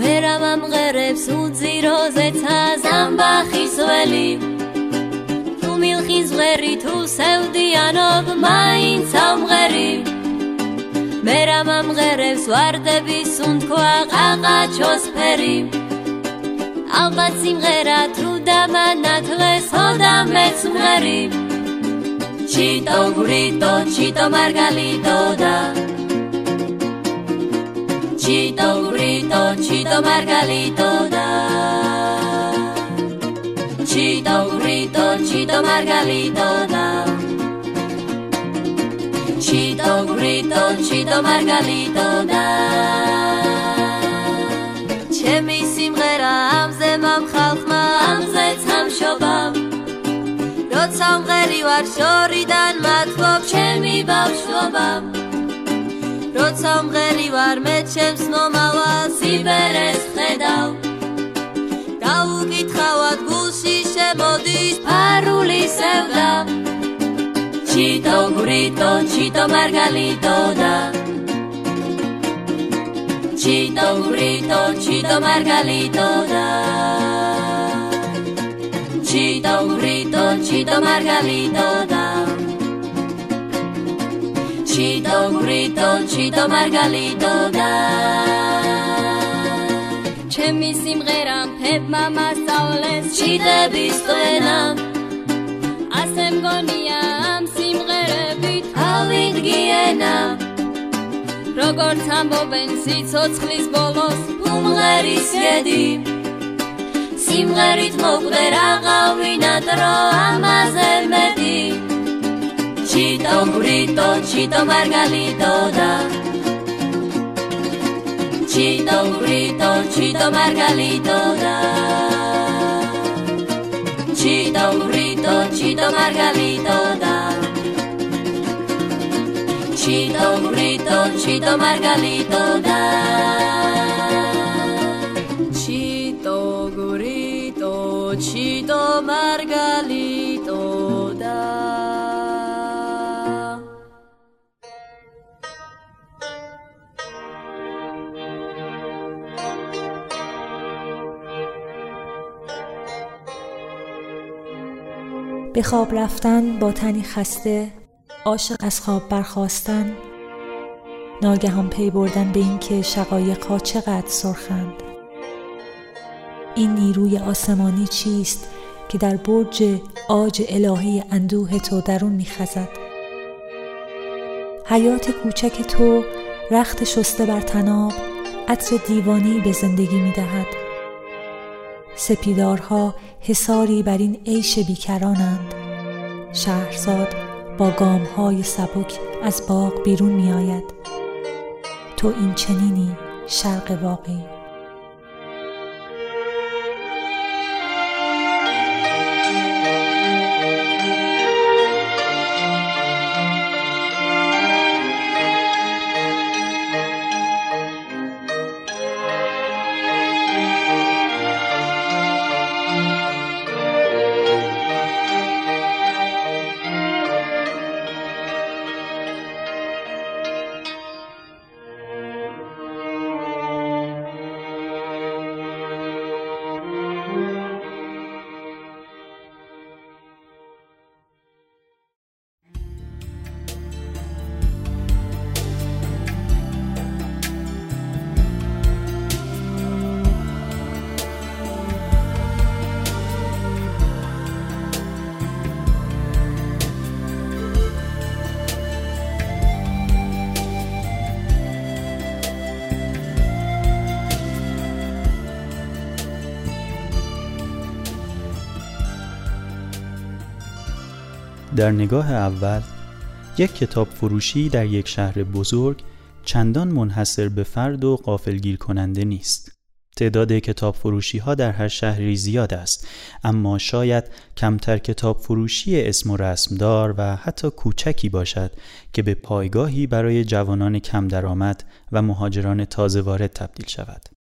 მერამამ ღერებს უძიროზე ცაზამ ბახისველი თუ მილხის ღერი თუ სევდიანობ მაინც ამღერი. მერამამ ღერებს ვარდები სუნთქვა ყაყაჩოს ფერი ალბათ სიმღერა თუ დამანათლეს ოდა მეც მღერი ჩიტო გვრიტო ჩიტო მარგალიტო და Chito grito, chito margalito da. Chito grito, chito margalito da. Chito grito, chito margalito da. ჩემი სიმღერა ამზე მომხალხმა ამზეც ამშობამ როცა მღერი ვარ შორიდან მათბობ ჩემი ბავშვობამ როცა მღერი ვარ მე ჩემს მომავალს იბერეს ხედავ. დაუკითხავად გულში შემოდის ფარული სევდა. ჩიტო გვრიტო ჩიტო მარგალიტო და ჩიტო გვრიტო ჩიტო მარგალიტო და ჩიტო გვრიტო ჩიტო მარგალიტო და Chito grito, chito margalito da ჩემი სიმღერამ ფებმა მასწავლეს ჩიდების ყენამ ასე მგონია ამ სიმღერებით ავიდგიენა როგორც ამბობენ სიცოცხლის ბოლოს უმღერის გედი. სიმღერით მოკვდე რაღავინა დრო ამაზე მეტი Chito grito, chito margalito da. Chito grito, chito margalito da. Chito grito, chito margalito da. Chito grito, chito margalito. به خواب رفتن با تنی خسته عاشق از خواب برخواستن ناگهان پی بردن به اینکه شقایقها چقدر سرخند. این نیروی آسمانی چیست که در برج آج الهی اندوه تو درون میخزد؟ حیات کوچک تو رخت شسته بر تناب عطر دیوانی به زندگی می‌دهد. سپیدارها حساری بر این عیش بیکرانند. شهرزاد با گامهای سبک از باغ بیرون می آید تو این چنینی شرق واقعی. در نگاه اول یک کتاب فروشی در یک شهر بزرگ چندان منحصر به فرد و قافلگیر کننده نیست. تعداد کتاب فروشی ها در هر شهری زیاد است اما شاید کمتر کتاب فروشی اسم و رسمدار و حتی کوچکی باشد که به پایگاهی برای جوانان کم درآمد و مهاجران تازه وارد تبدیل شود.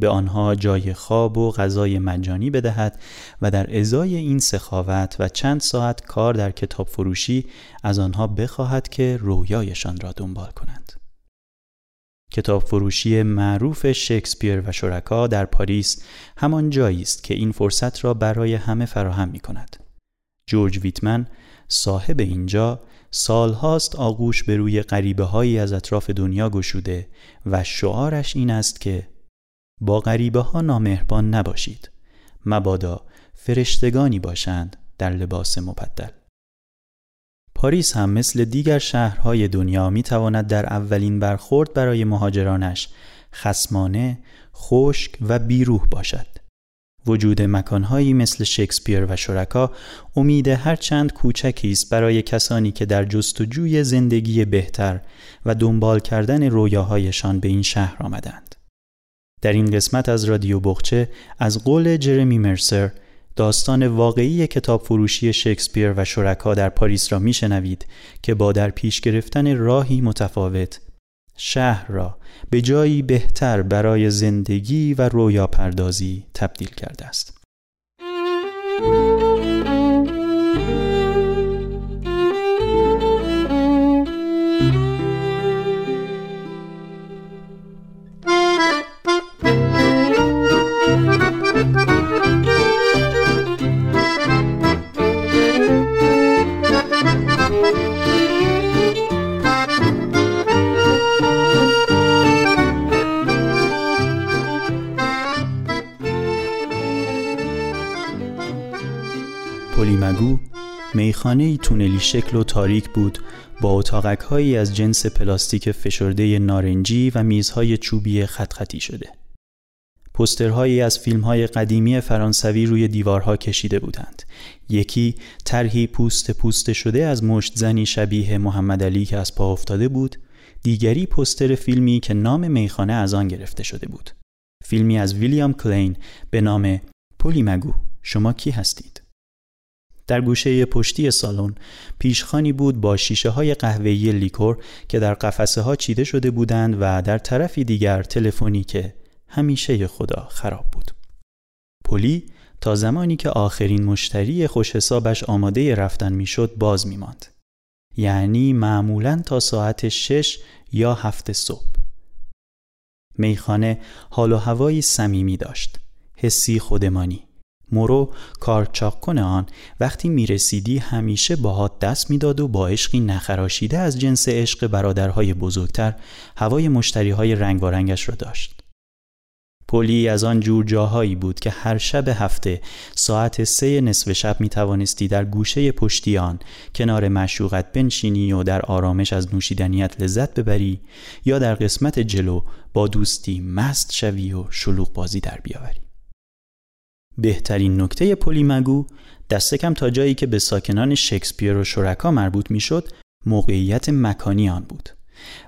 به آنها جای خواب و غذای مجانی بدهد و در ازای این سخاوت و چند ساعت کار در کتاب فروشی از آنها بخواهد که رویایشان را دنبال کنند. کتاب فروشی معروف شکسپیر و شرکا در پاریس همان جایی است که این فرصت را برای همه فراهم می کند. جورج ویتمن صاحب اینجا سالهاست آغوش به روی غریبه هایی از اطراف دنیا گشوده و شعارش این است که با غریبه ها نامهربان نباشید مبادا فرشتگانی باشند در لباس مبدل پاریس هم مثل دیگر شهرهای دنیا می تواند در اولین برخورد برای مهاجرانش خسمانه، خشک و بیروح باشد. وجود مکانهایی مثل شکسپیر و شرکا امید هرچند کوچکی است برای کسانی که در جستجوی زندگی بهتر و دنبال کردن رویاهایشان به این شهر آمدند. در این قسمت از رادیو بخچه از قول جرمی مرسر داستان واقعی کتاب فروشی شکسپیر و شرکا در پاریس را میشنوید که با در پیش گرفتن راهی متفاوت شهر را به جایی بهتر برای زندگی و رویا پردازی تبدیل کرده است. پلیمگو میخانه تونلی شکل و تاریک بود با اتاقک هایی از جنس پلاستیک فشرده نارنجی و میزهای چوبی خط خطی شده. پسترهایی از فیلم های قدیمی فرانسوی روی دیوارها کوبیده بودند. یکی طرحی پوست پوست شده از مشت زنی شبیه محمد علی که از پا افتاده بود، دیگری پستر فیلمی که نام میخانه از آن گرفته شده بود. فیلمی از ویلیام کلین به نام پلیمگو شما کی هستید؟ در گوشه پشتی سالن پیشخانی بود با شیشه های قهوه‌ای لیکور که در قفسه ها چیده شده بودند و در طرفی دیگر تلفنی که همیشه خدا خراب بود. پلی تا زمانی که آخرین مشتری خوش حسابش آماده رفتن می‌شد باز می ماند. یعنی معمولا تا ساعت شش یا هفت صبح. میخانه حال و هوایی صمیمی داشت. حسی خودمانی. مورو کارچاک آن وقتی می‌رسیدی همیشه باهات دست می‌داد و با عشقی نخراشیده از جنس عشق برادرهای بزرگتر هوای مشتریهای رنگ و رنگش را داشت. پلی از آن جور جاهایی بود که هر شب هفته ساعت سه نصف شب می توانستی در گوشه پشتی آن کنار مشوقت بنشینی و در آرامش از نوشیدنیت لذت ببری یا در قسمت جلو با دوستی مست شوی و شلوغ بازی در بیاوری. بهترین نکته پلی مگو دست کم تا جایی که به ساکنان شکسپیر و شرکا مربوط می‌شد موقعیت مکانی آن بود.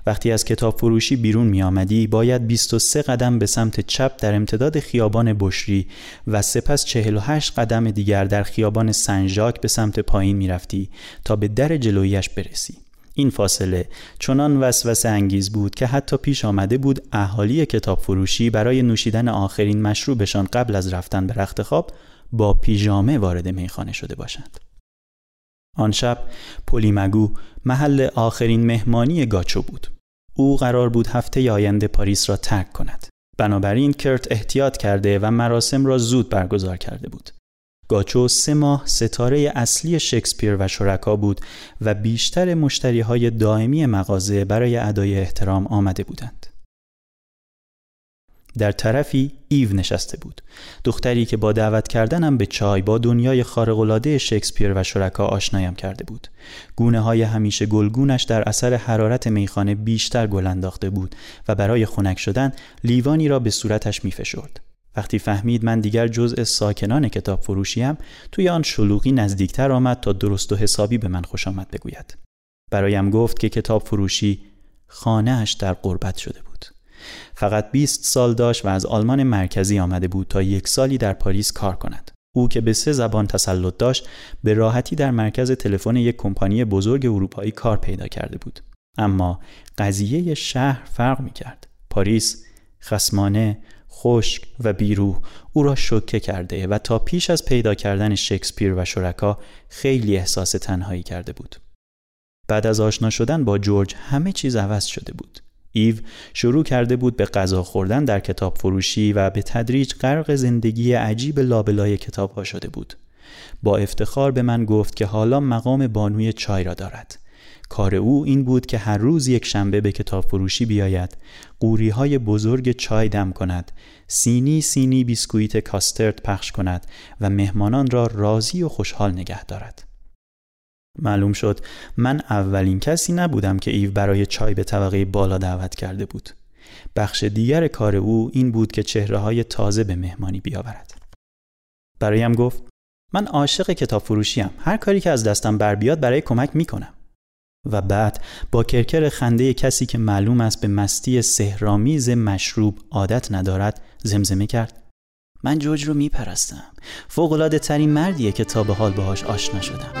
وقتی از کتاب فروشی بیرون می آمدی باید 23 قدم به سمت چپ در امتداد خیابان بشری و سپس 48 قدم دیگر در خیابان سنجاک به سمت پایین می رفتی تا به در جلویش برسی. این فاصله چنان وسوسه انگیز بود که حتی پیش آمده بود اهالی کتاب فروشی برای نوشیدن آخرین مشروبشان قبل از رفتن به رخت خواب با پیژامه وارد میخانه شده باشند. آن شب پلیمگو محل آخرین مهمانی گاچو بود. او قرار بود هفته آینده پاریس را ترک کند. بنابراین کرت احتیاط کرده و مراسم را زود برگزار کرده بود. گاچو سه ماه ستاره اصلی شکسپیر و شرکا بود و بیشتر مشتری های دائمی مغازه برای ادای احترام آمده بودند. در طرفی ایو نشسته بود. دختری که با دعوت کردنم به چای با دنیای خارق‌العاده شکسپیر و شرکا آشنایم کرده بود. گونه های همیشه گلگونش در اثر حرارت میخانه بیشتر گل انداخته بود و برای خنک شدن لیوانی را به صورتش میفشرد. وقتی فهمید من دیگر جزء ساکنان کتاب فروشیم توی آن شلوغی نزدیکتر آمد تا درست و حسابی به من خوش آمد بگوید برایم گفت که کتاب فروشی خانهاش در قربت شده بود فقط 20 سال داشت و از آلمان مرکزی آمده بود تا یک سالی در پاریس کار کند. او که به سه زبان تسلط داشت به راحتی در مرکز تلفن یک کمپانی بزرگ اروپایی کار پیدا کرده بود. اما قضیه شهر فرق می کرد. پاریس خسمانه، خشک و بیروح او را شوکه کرده و تا پیش از پیدا کردن شکسپیر و شرکا خیلی احساس تنهایی کرده بود. بعد از آشنا شدن با جورج همه چیز عوض شده بود. ایو شروع کرده بود به غذا خوردن در کتاب فروشی و به تدریج غرق زندگی عجیب لابلای کتاب ها شده بود. با افتخار به من گفت که حالا مقام بانوی چای را دارد. کار او این بود که هر روز یک شنبه به کتاب فروشی بیاید، قوری های بزرگ چای دم کند، سینی سینی بیسکویت کاسترد پخش کند و مهمانان را راضی و خوشحال نگه دارد. معلوم شد من اولین کسی نبودم که ایو برای چای به طبقه بالا دعوت کرده بود. بخش دیگر کار او این بود که چهره های تازه به مهمانی بیاورد. برایم گفت من عاشق کتاب فروشیم. هر کاری که از دستم بر بیاد برای کمک می‌کنم. و بعد با کرکر خنده کسی که معلوم است به مستی سهرامیز مشروب عادت ندارد زمزمه کرد. من جوج رو میپرستم. فوقلاده ترین مردیه که تا به حال باهاش آشنا شدم.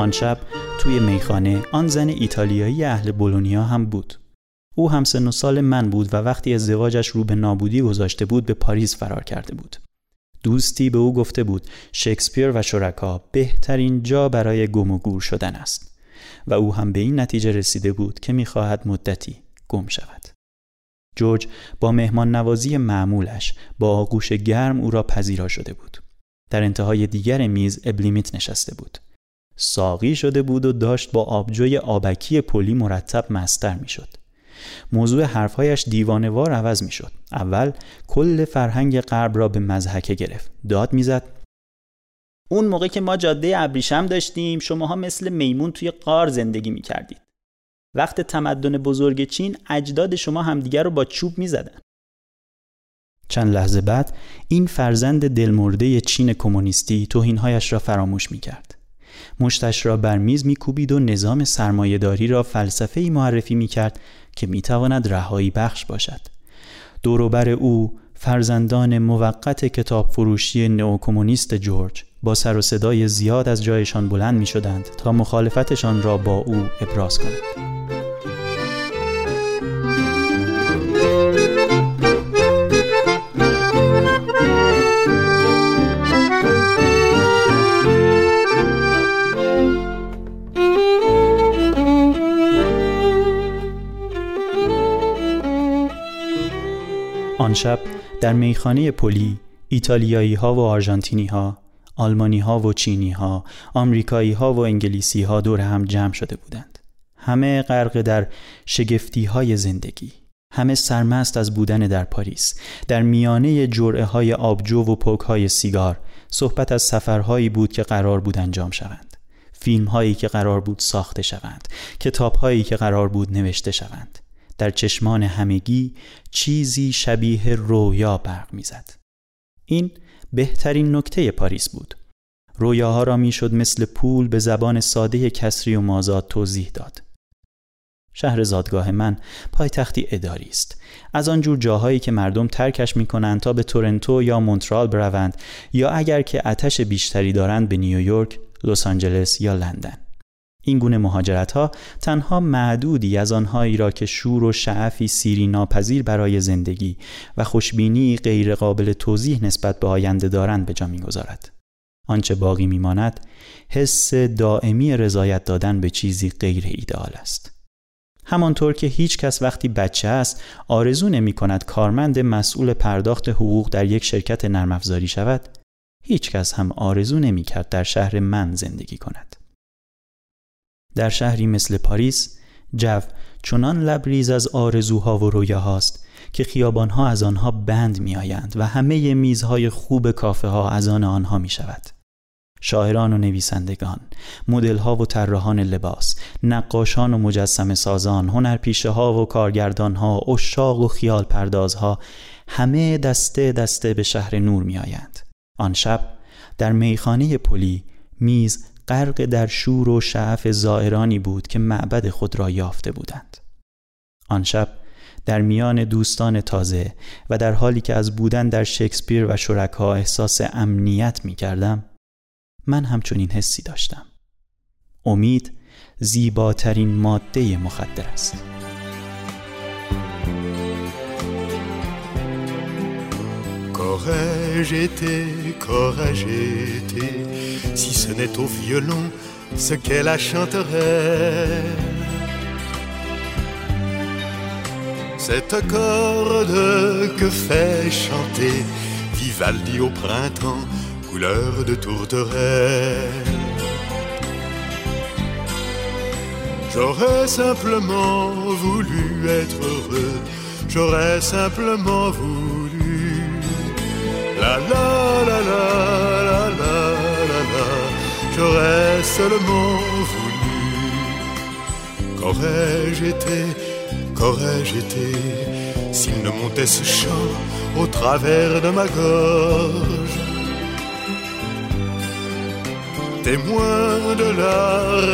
آن شب توی میخانه آن زن ایتالیایی اهل بولونیا هم بود. او هم سن و سال من بود و وقتی ازدواجش رو به نابودی گذاشته بود به پاریس فرار کرده بود. دوستی به او گفته بود شکسپیر و شرکا بهترین جا برای گم و گور شدن است و او هم به این نتیجه رسیده بود که می‌خواهد مدتی گم شود. جورج با مهمان نوازی معمولش با آغوش گرم او را پذیرا شده بود. در انتهای دیگر میز ابلیمیت نشسته بود. ساقی شده بود و داشت با آبجوی آبکی پلی مرتب مستر می‌شد. موضوع حرفهایش دیوانوار عوض می شد. اول کل فرهنگ غرب را به مزحکه گرفت. داد می‌زد. اون موقع که ما جاده ابریشم داشتیم شماها مثل میمون توی قار زندگی می کردید. وقت تمدن بزرگ چین اجداد شما همدیگر رو با چوب می زدن. چند لحظه بعد این فرزند دلمرده چین کمونیستی توهینهایش را فراموش می کرد. مشتش را بر میز میکوبید و نظام سرمایهداری را فلسفه ای معرفی می کرد که می تواند رهایی بخش باشد. دوروبر او فرزندان موقت کتاب فروشی نئوکمونیست جورج با سر و صدای زیاد از جایشان بلند می شدند تا مخالفتشان را با او ابراز کنند. آن شب در میخانه پلی ایتالیایی ها و آرژانتینی ها آلمانی ها و چینی ها آمریکایی ها و انگلیسی ها دور هم جمع شده بودند. همه غرق در شگفتی های زندگی. همه سرمست از بودن در پاریس. در میانه جرعه های آبجو و پوک های سیگار صحبت از سفرهایی بود که قرار بود انجام شوند. فیلم هایی که قرار بود ساخته شوند. کتاب هایی که قرار بود نوشته شوند. در چشمان همگی چیزی شبیه رویا برق می‌زد. این بهترین نکته پاریس بود. رویاها را می‌شد مثل پول به زبان ساده کسری و مازاد توضیح داد. شهر زادگاه من پایتختی اداری است. از آنجور جاهایی که مردم ترکش می کنند تا به تورنتو یا مونترال بروند یا اگر که آتش بیشتری دارند به نیویورک، لس آنجلس یا لندن. این گونه مهاجرت ها تنها معدودی از آنهایی را که شور و شعفی سیری ناپذیر برای زندگی و خوشبینی غیر قابل توضیح نسبت به آینده دارند به جا می‌گذارد. آنچه باقی میماند حس دائمی رضایت دادن به چیزی غیر ایدئال است. همانطور که هیچ کس وقتی بچه است آرزو نمی کند کارمند مسئول پرداخت حقوق در یک شرکت نرم افزاری شود هیچ کس هم آرزو نمی کرد در شهر من زندگی کند در شهری مثل پاریس جو چنان لبریز از آرزوها و رویاهاست که خیابانها از آنها بند می آیند و همه میزهای خوب کافه ها از آن آنها می شود. شاعران و نویسندگان، مدل ها و طراحان لباس، نقاشان و مجسم سازان، هنرپیشه ها و کارگردان ها، اشاق و خیال پردازها همه دسته دسته به شهر نور می آیند. آن شب در میخانه پلی میز غرق در شور و شعف زائرانی بود که معبد خود را یافته بودند. آن شب در میان دوستان تازه و در حالی که از بودن در شکسپیر و شرکا احساس امنیت می کردم من همچنین حسی داشتم امید زیباترین ماده مخدر است Qu'aurais-je été, qu'aurais-je si ce n'est au violon ce qu'elle a chanterait? Cette corde que fait chanter Vivaldi au printemps, couleur de tourterelle. J'aurais simplement voulu être heureux, j'aurais simplement voulu. La la la la la la la la, j'aurais seulement voulu. Qu'aurais-je été, qu'aurais-je été, s'il ne montait ce chant au travers de ma gorge? Témoin de la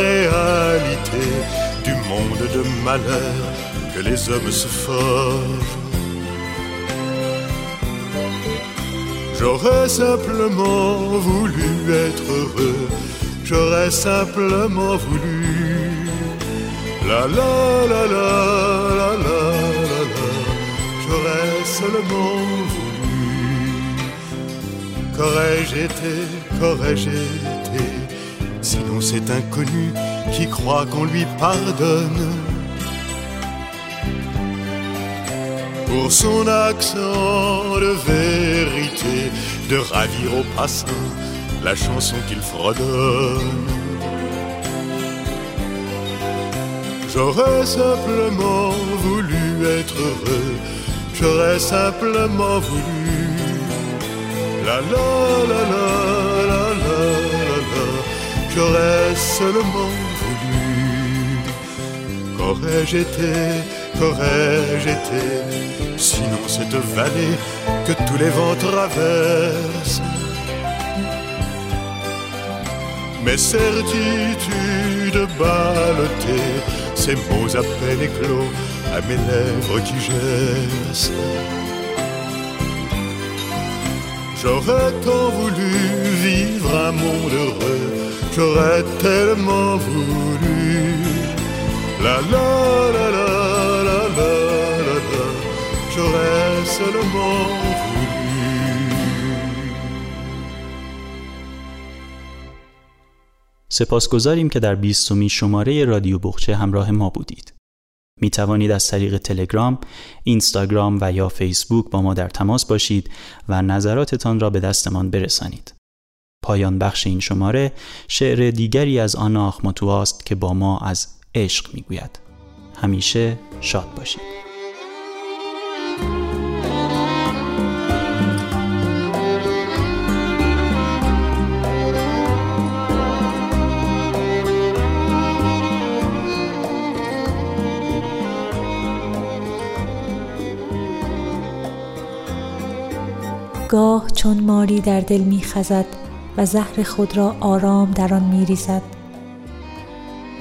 réalité du monde de malheur que les hommes se forgent. J'aurais simplement voulu être heureux, j'aurais simplement voulu. La la la la la la la la, j'aurais seulement voulu. Qu'aurais-je été, qu'aurais-je été Sinon cet inconnu qui croit qu'on lui pardonne? Pour son accent de vérité De ravir au passant la chanson qu'il fredonne. J'aurais simplement voulu être heureux J'aurais simplement voulu. La la la la la la la la J'aurais seulement voulu. Qu'aurais-je été, qu'aurais-je été? Sinon cette vallée que tous les vents traversent. Mes certitudes ballottées Ces mots à peine éclos à mes lèvres qui gercent. J'aurais tant voulu vivre un monde heureux, j'aurais tellement voulu. La la la la la seulement voulu. سپاسگزاریم که در بیستمین شماره رادیو بخچه همراه ما بودید می توانید از طریق تلگرام، اینستاگرام و یا فیسبوک با ما در تماس باشید و نظراتتان را به دستمان برسانید. پایان بخش این شماره شعر دیگری از آنا آخماتو است که با ما از عشق می گوید. همیشه شاد باشید. گاه چون ماری در دل می خزد و زهر خود را آرام در آن می ریزد.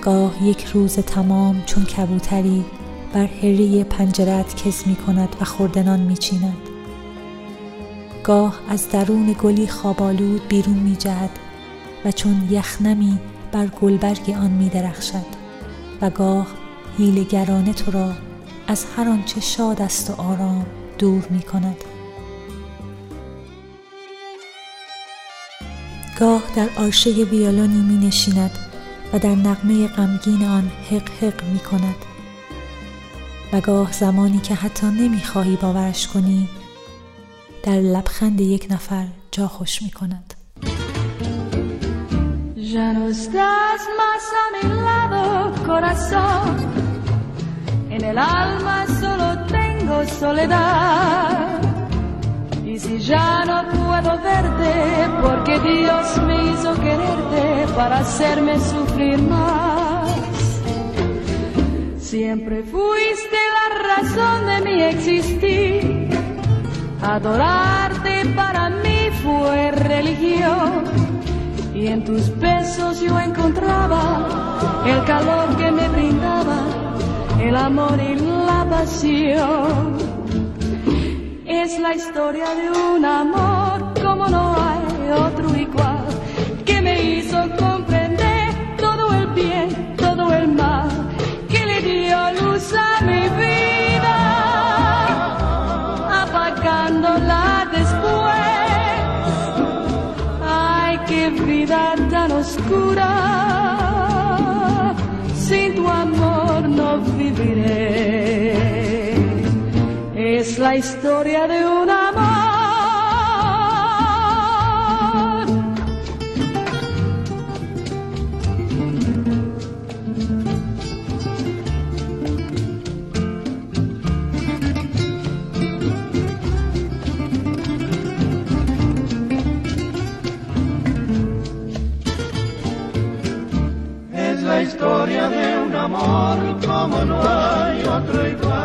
گاه یک روز تمام چون کبوتری بر هری پنجرت کز می کند و خوردنان می چیند. گاه از درون گلی خوابالود بیرون می جهد و چون یخنمی بر گلبرگ آن می درخشد و گاه هیلگرانه تو را از هر آنچه شاد است و آرام دور می کند. گاه در آرشه ویولونی می نشیند و در نغمه غمگین آن حق حق می کند و گاه زمانی که حتی نمی خواهی باورش کنی در لبخند یک نفر جا خوش می کند. Si ya no puedo verte, porque Dios me hizo quererte para hacerme sufrir más. Siempre fuiste la razón de mi existir. Adorarte para mí fue religión. Y en tus besos yo encontraba el calor que me brindaba, el amor y la pasión. Es la historia de un amor como no hay otro igual, que me hizo comprender todo el bien, todo el mal, que le dio luz a mi vida, apagándola después. Ay, qué vida tan oscura, Es la historia de un amor. Es la historia de un amor como no hay otro igual,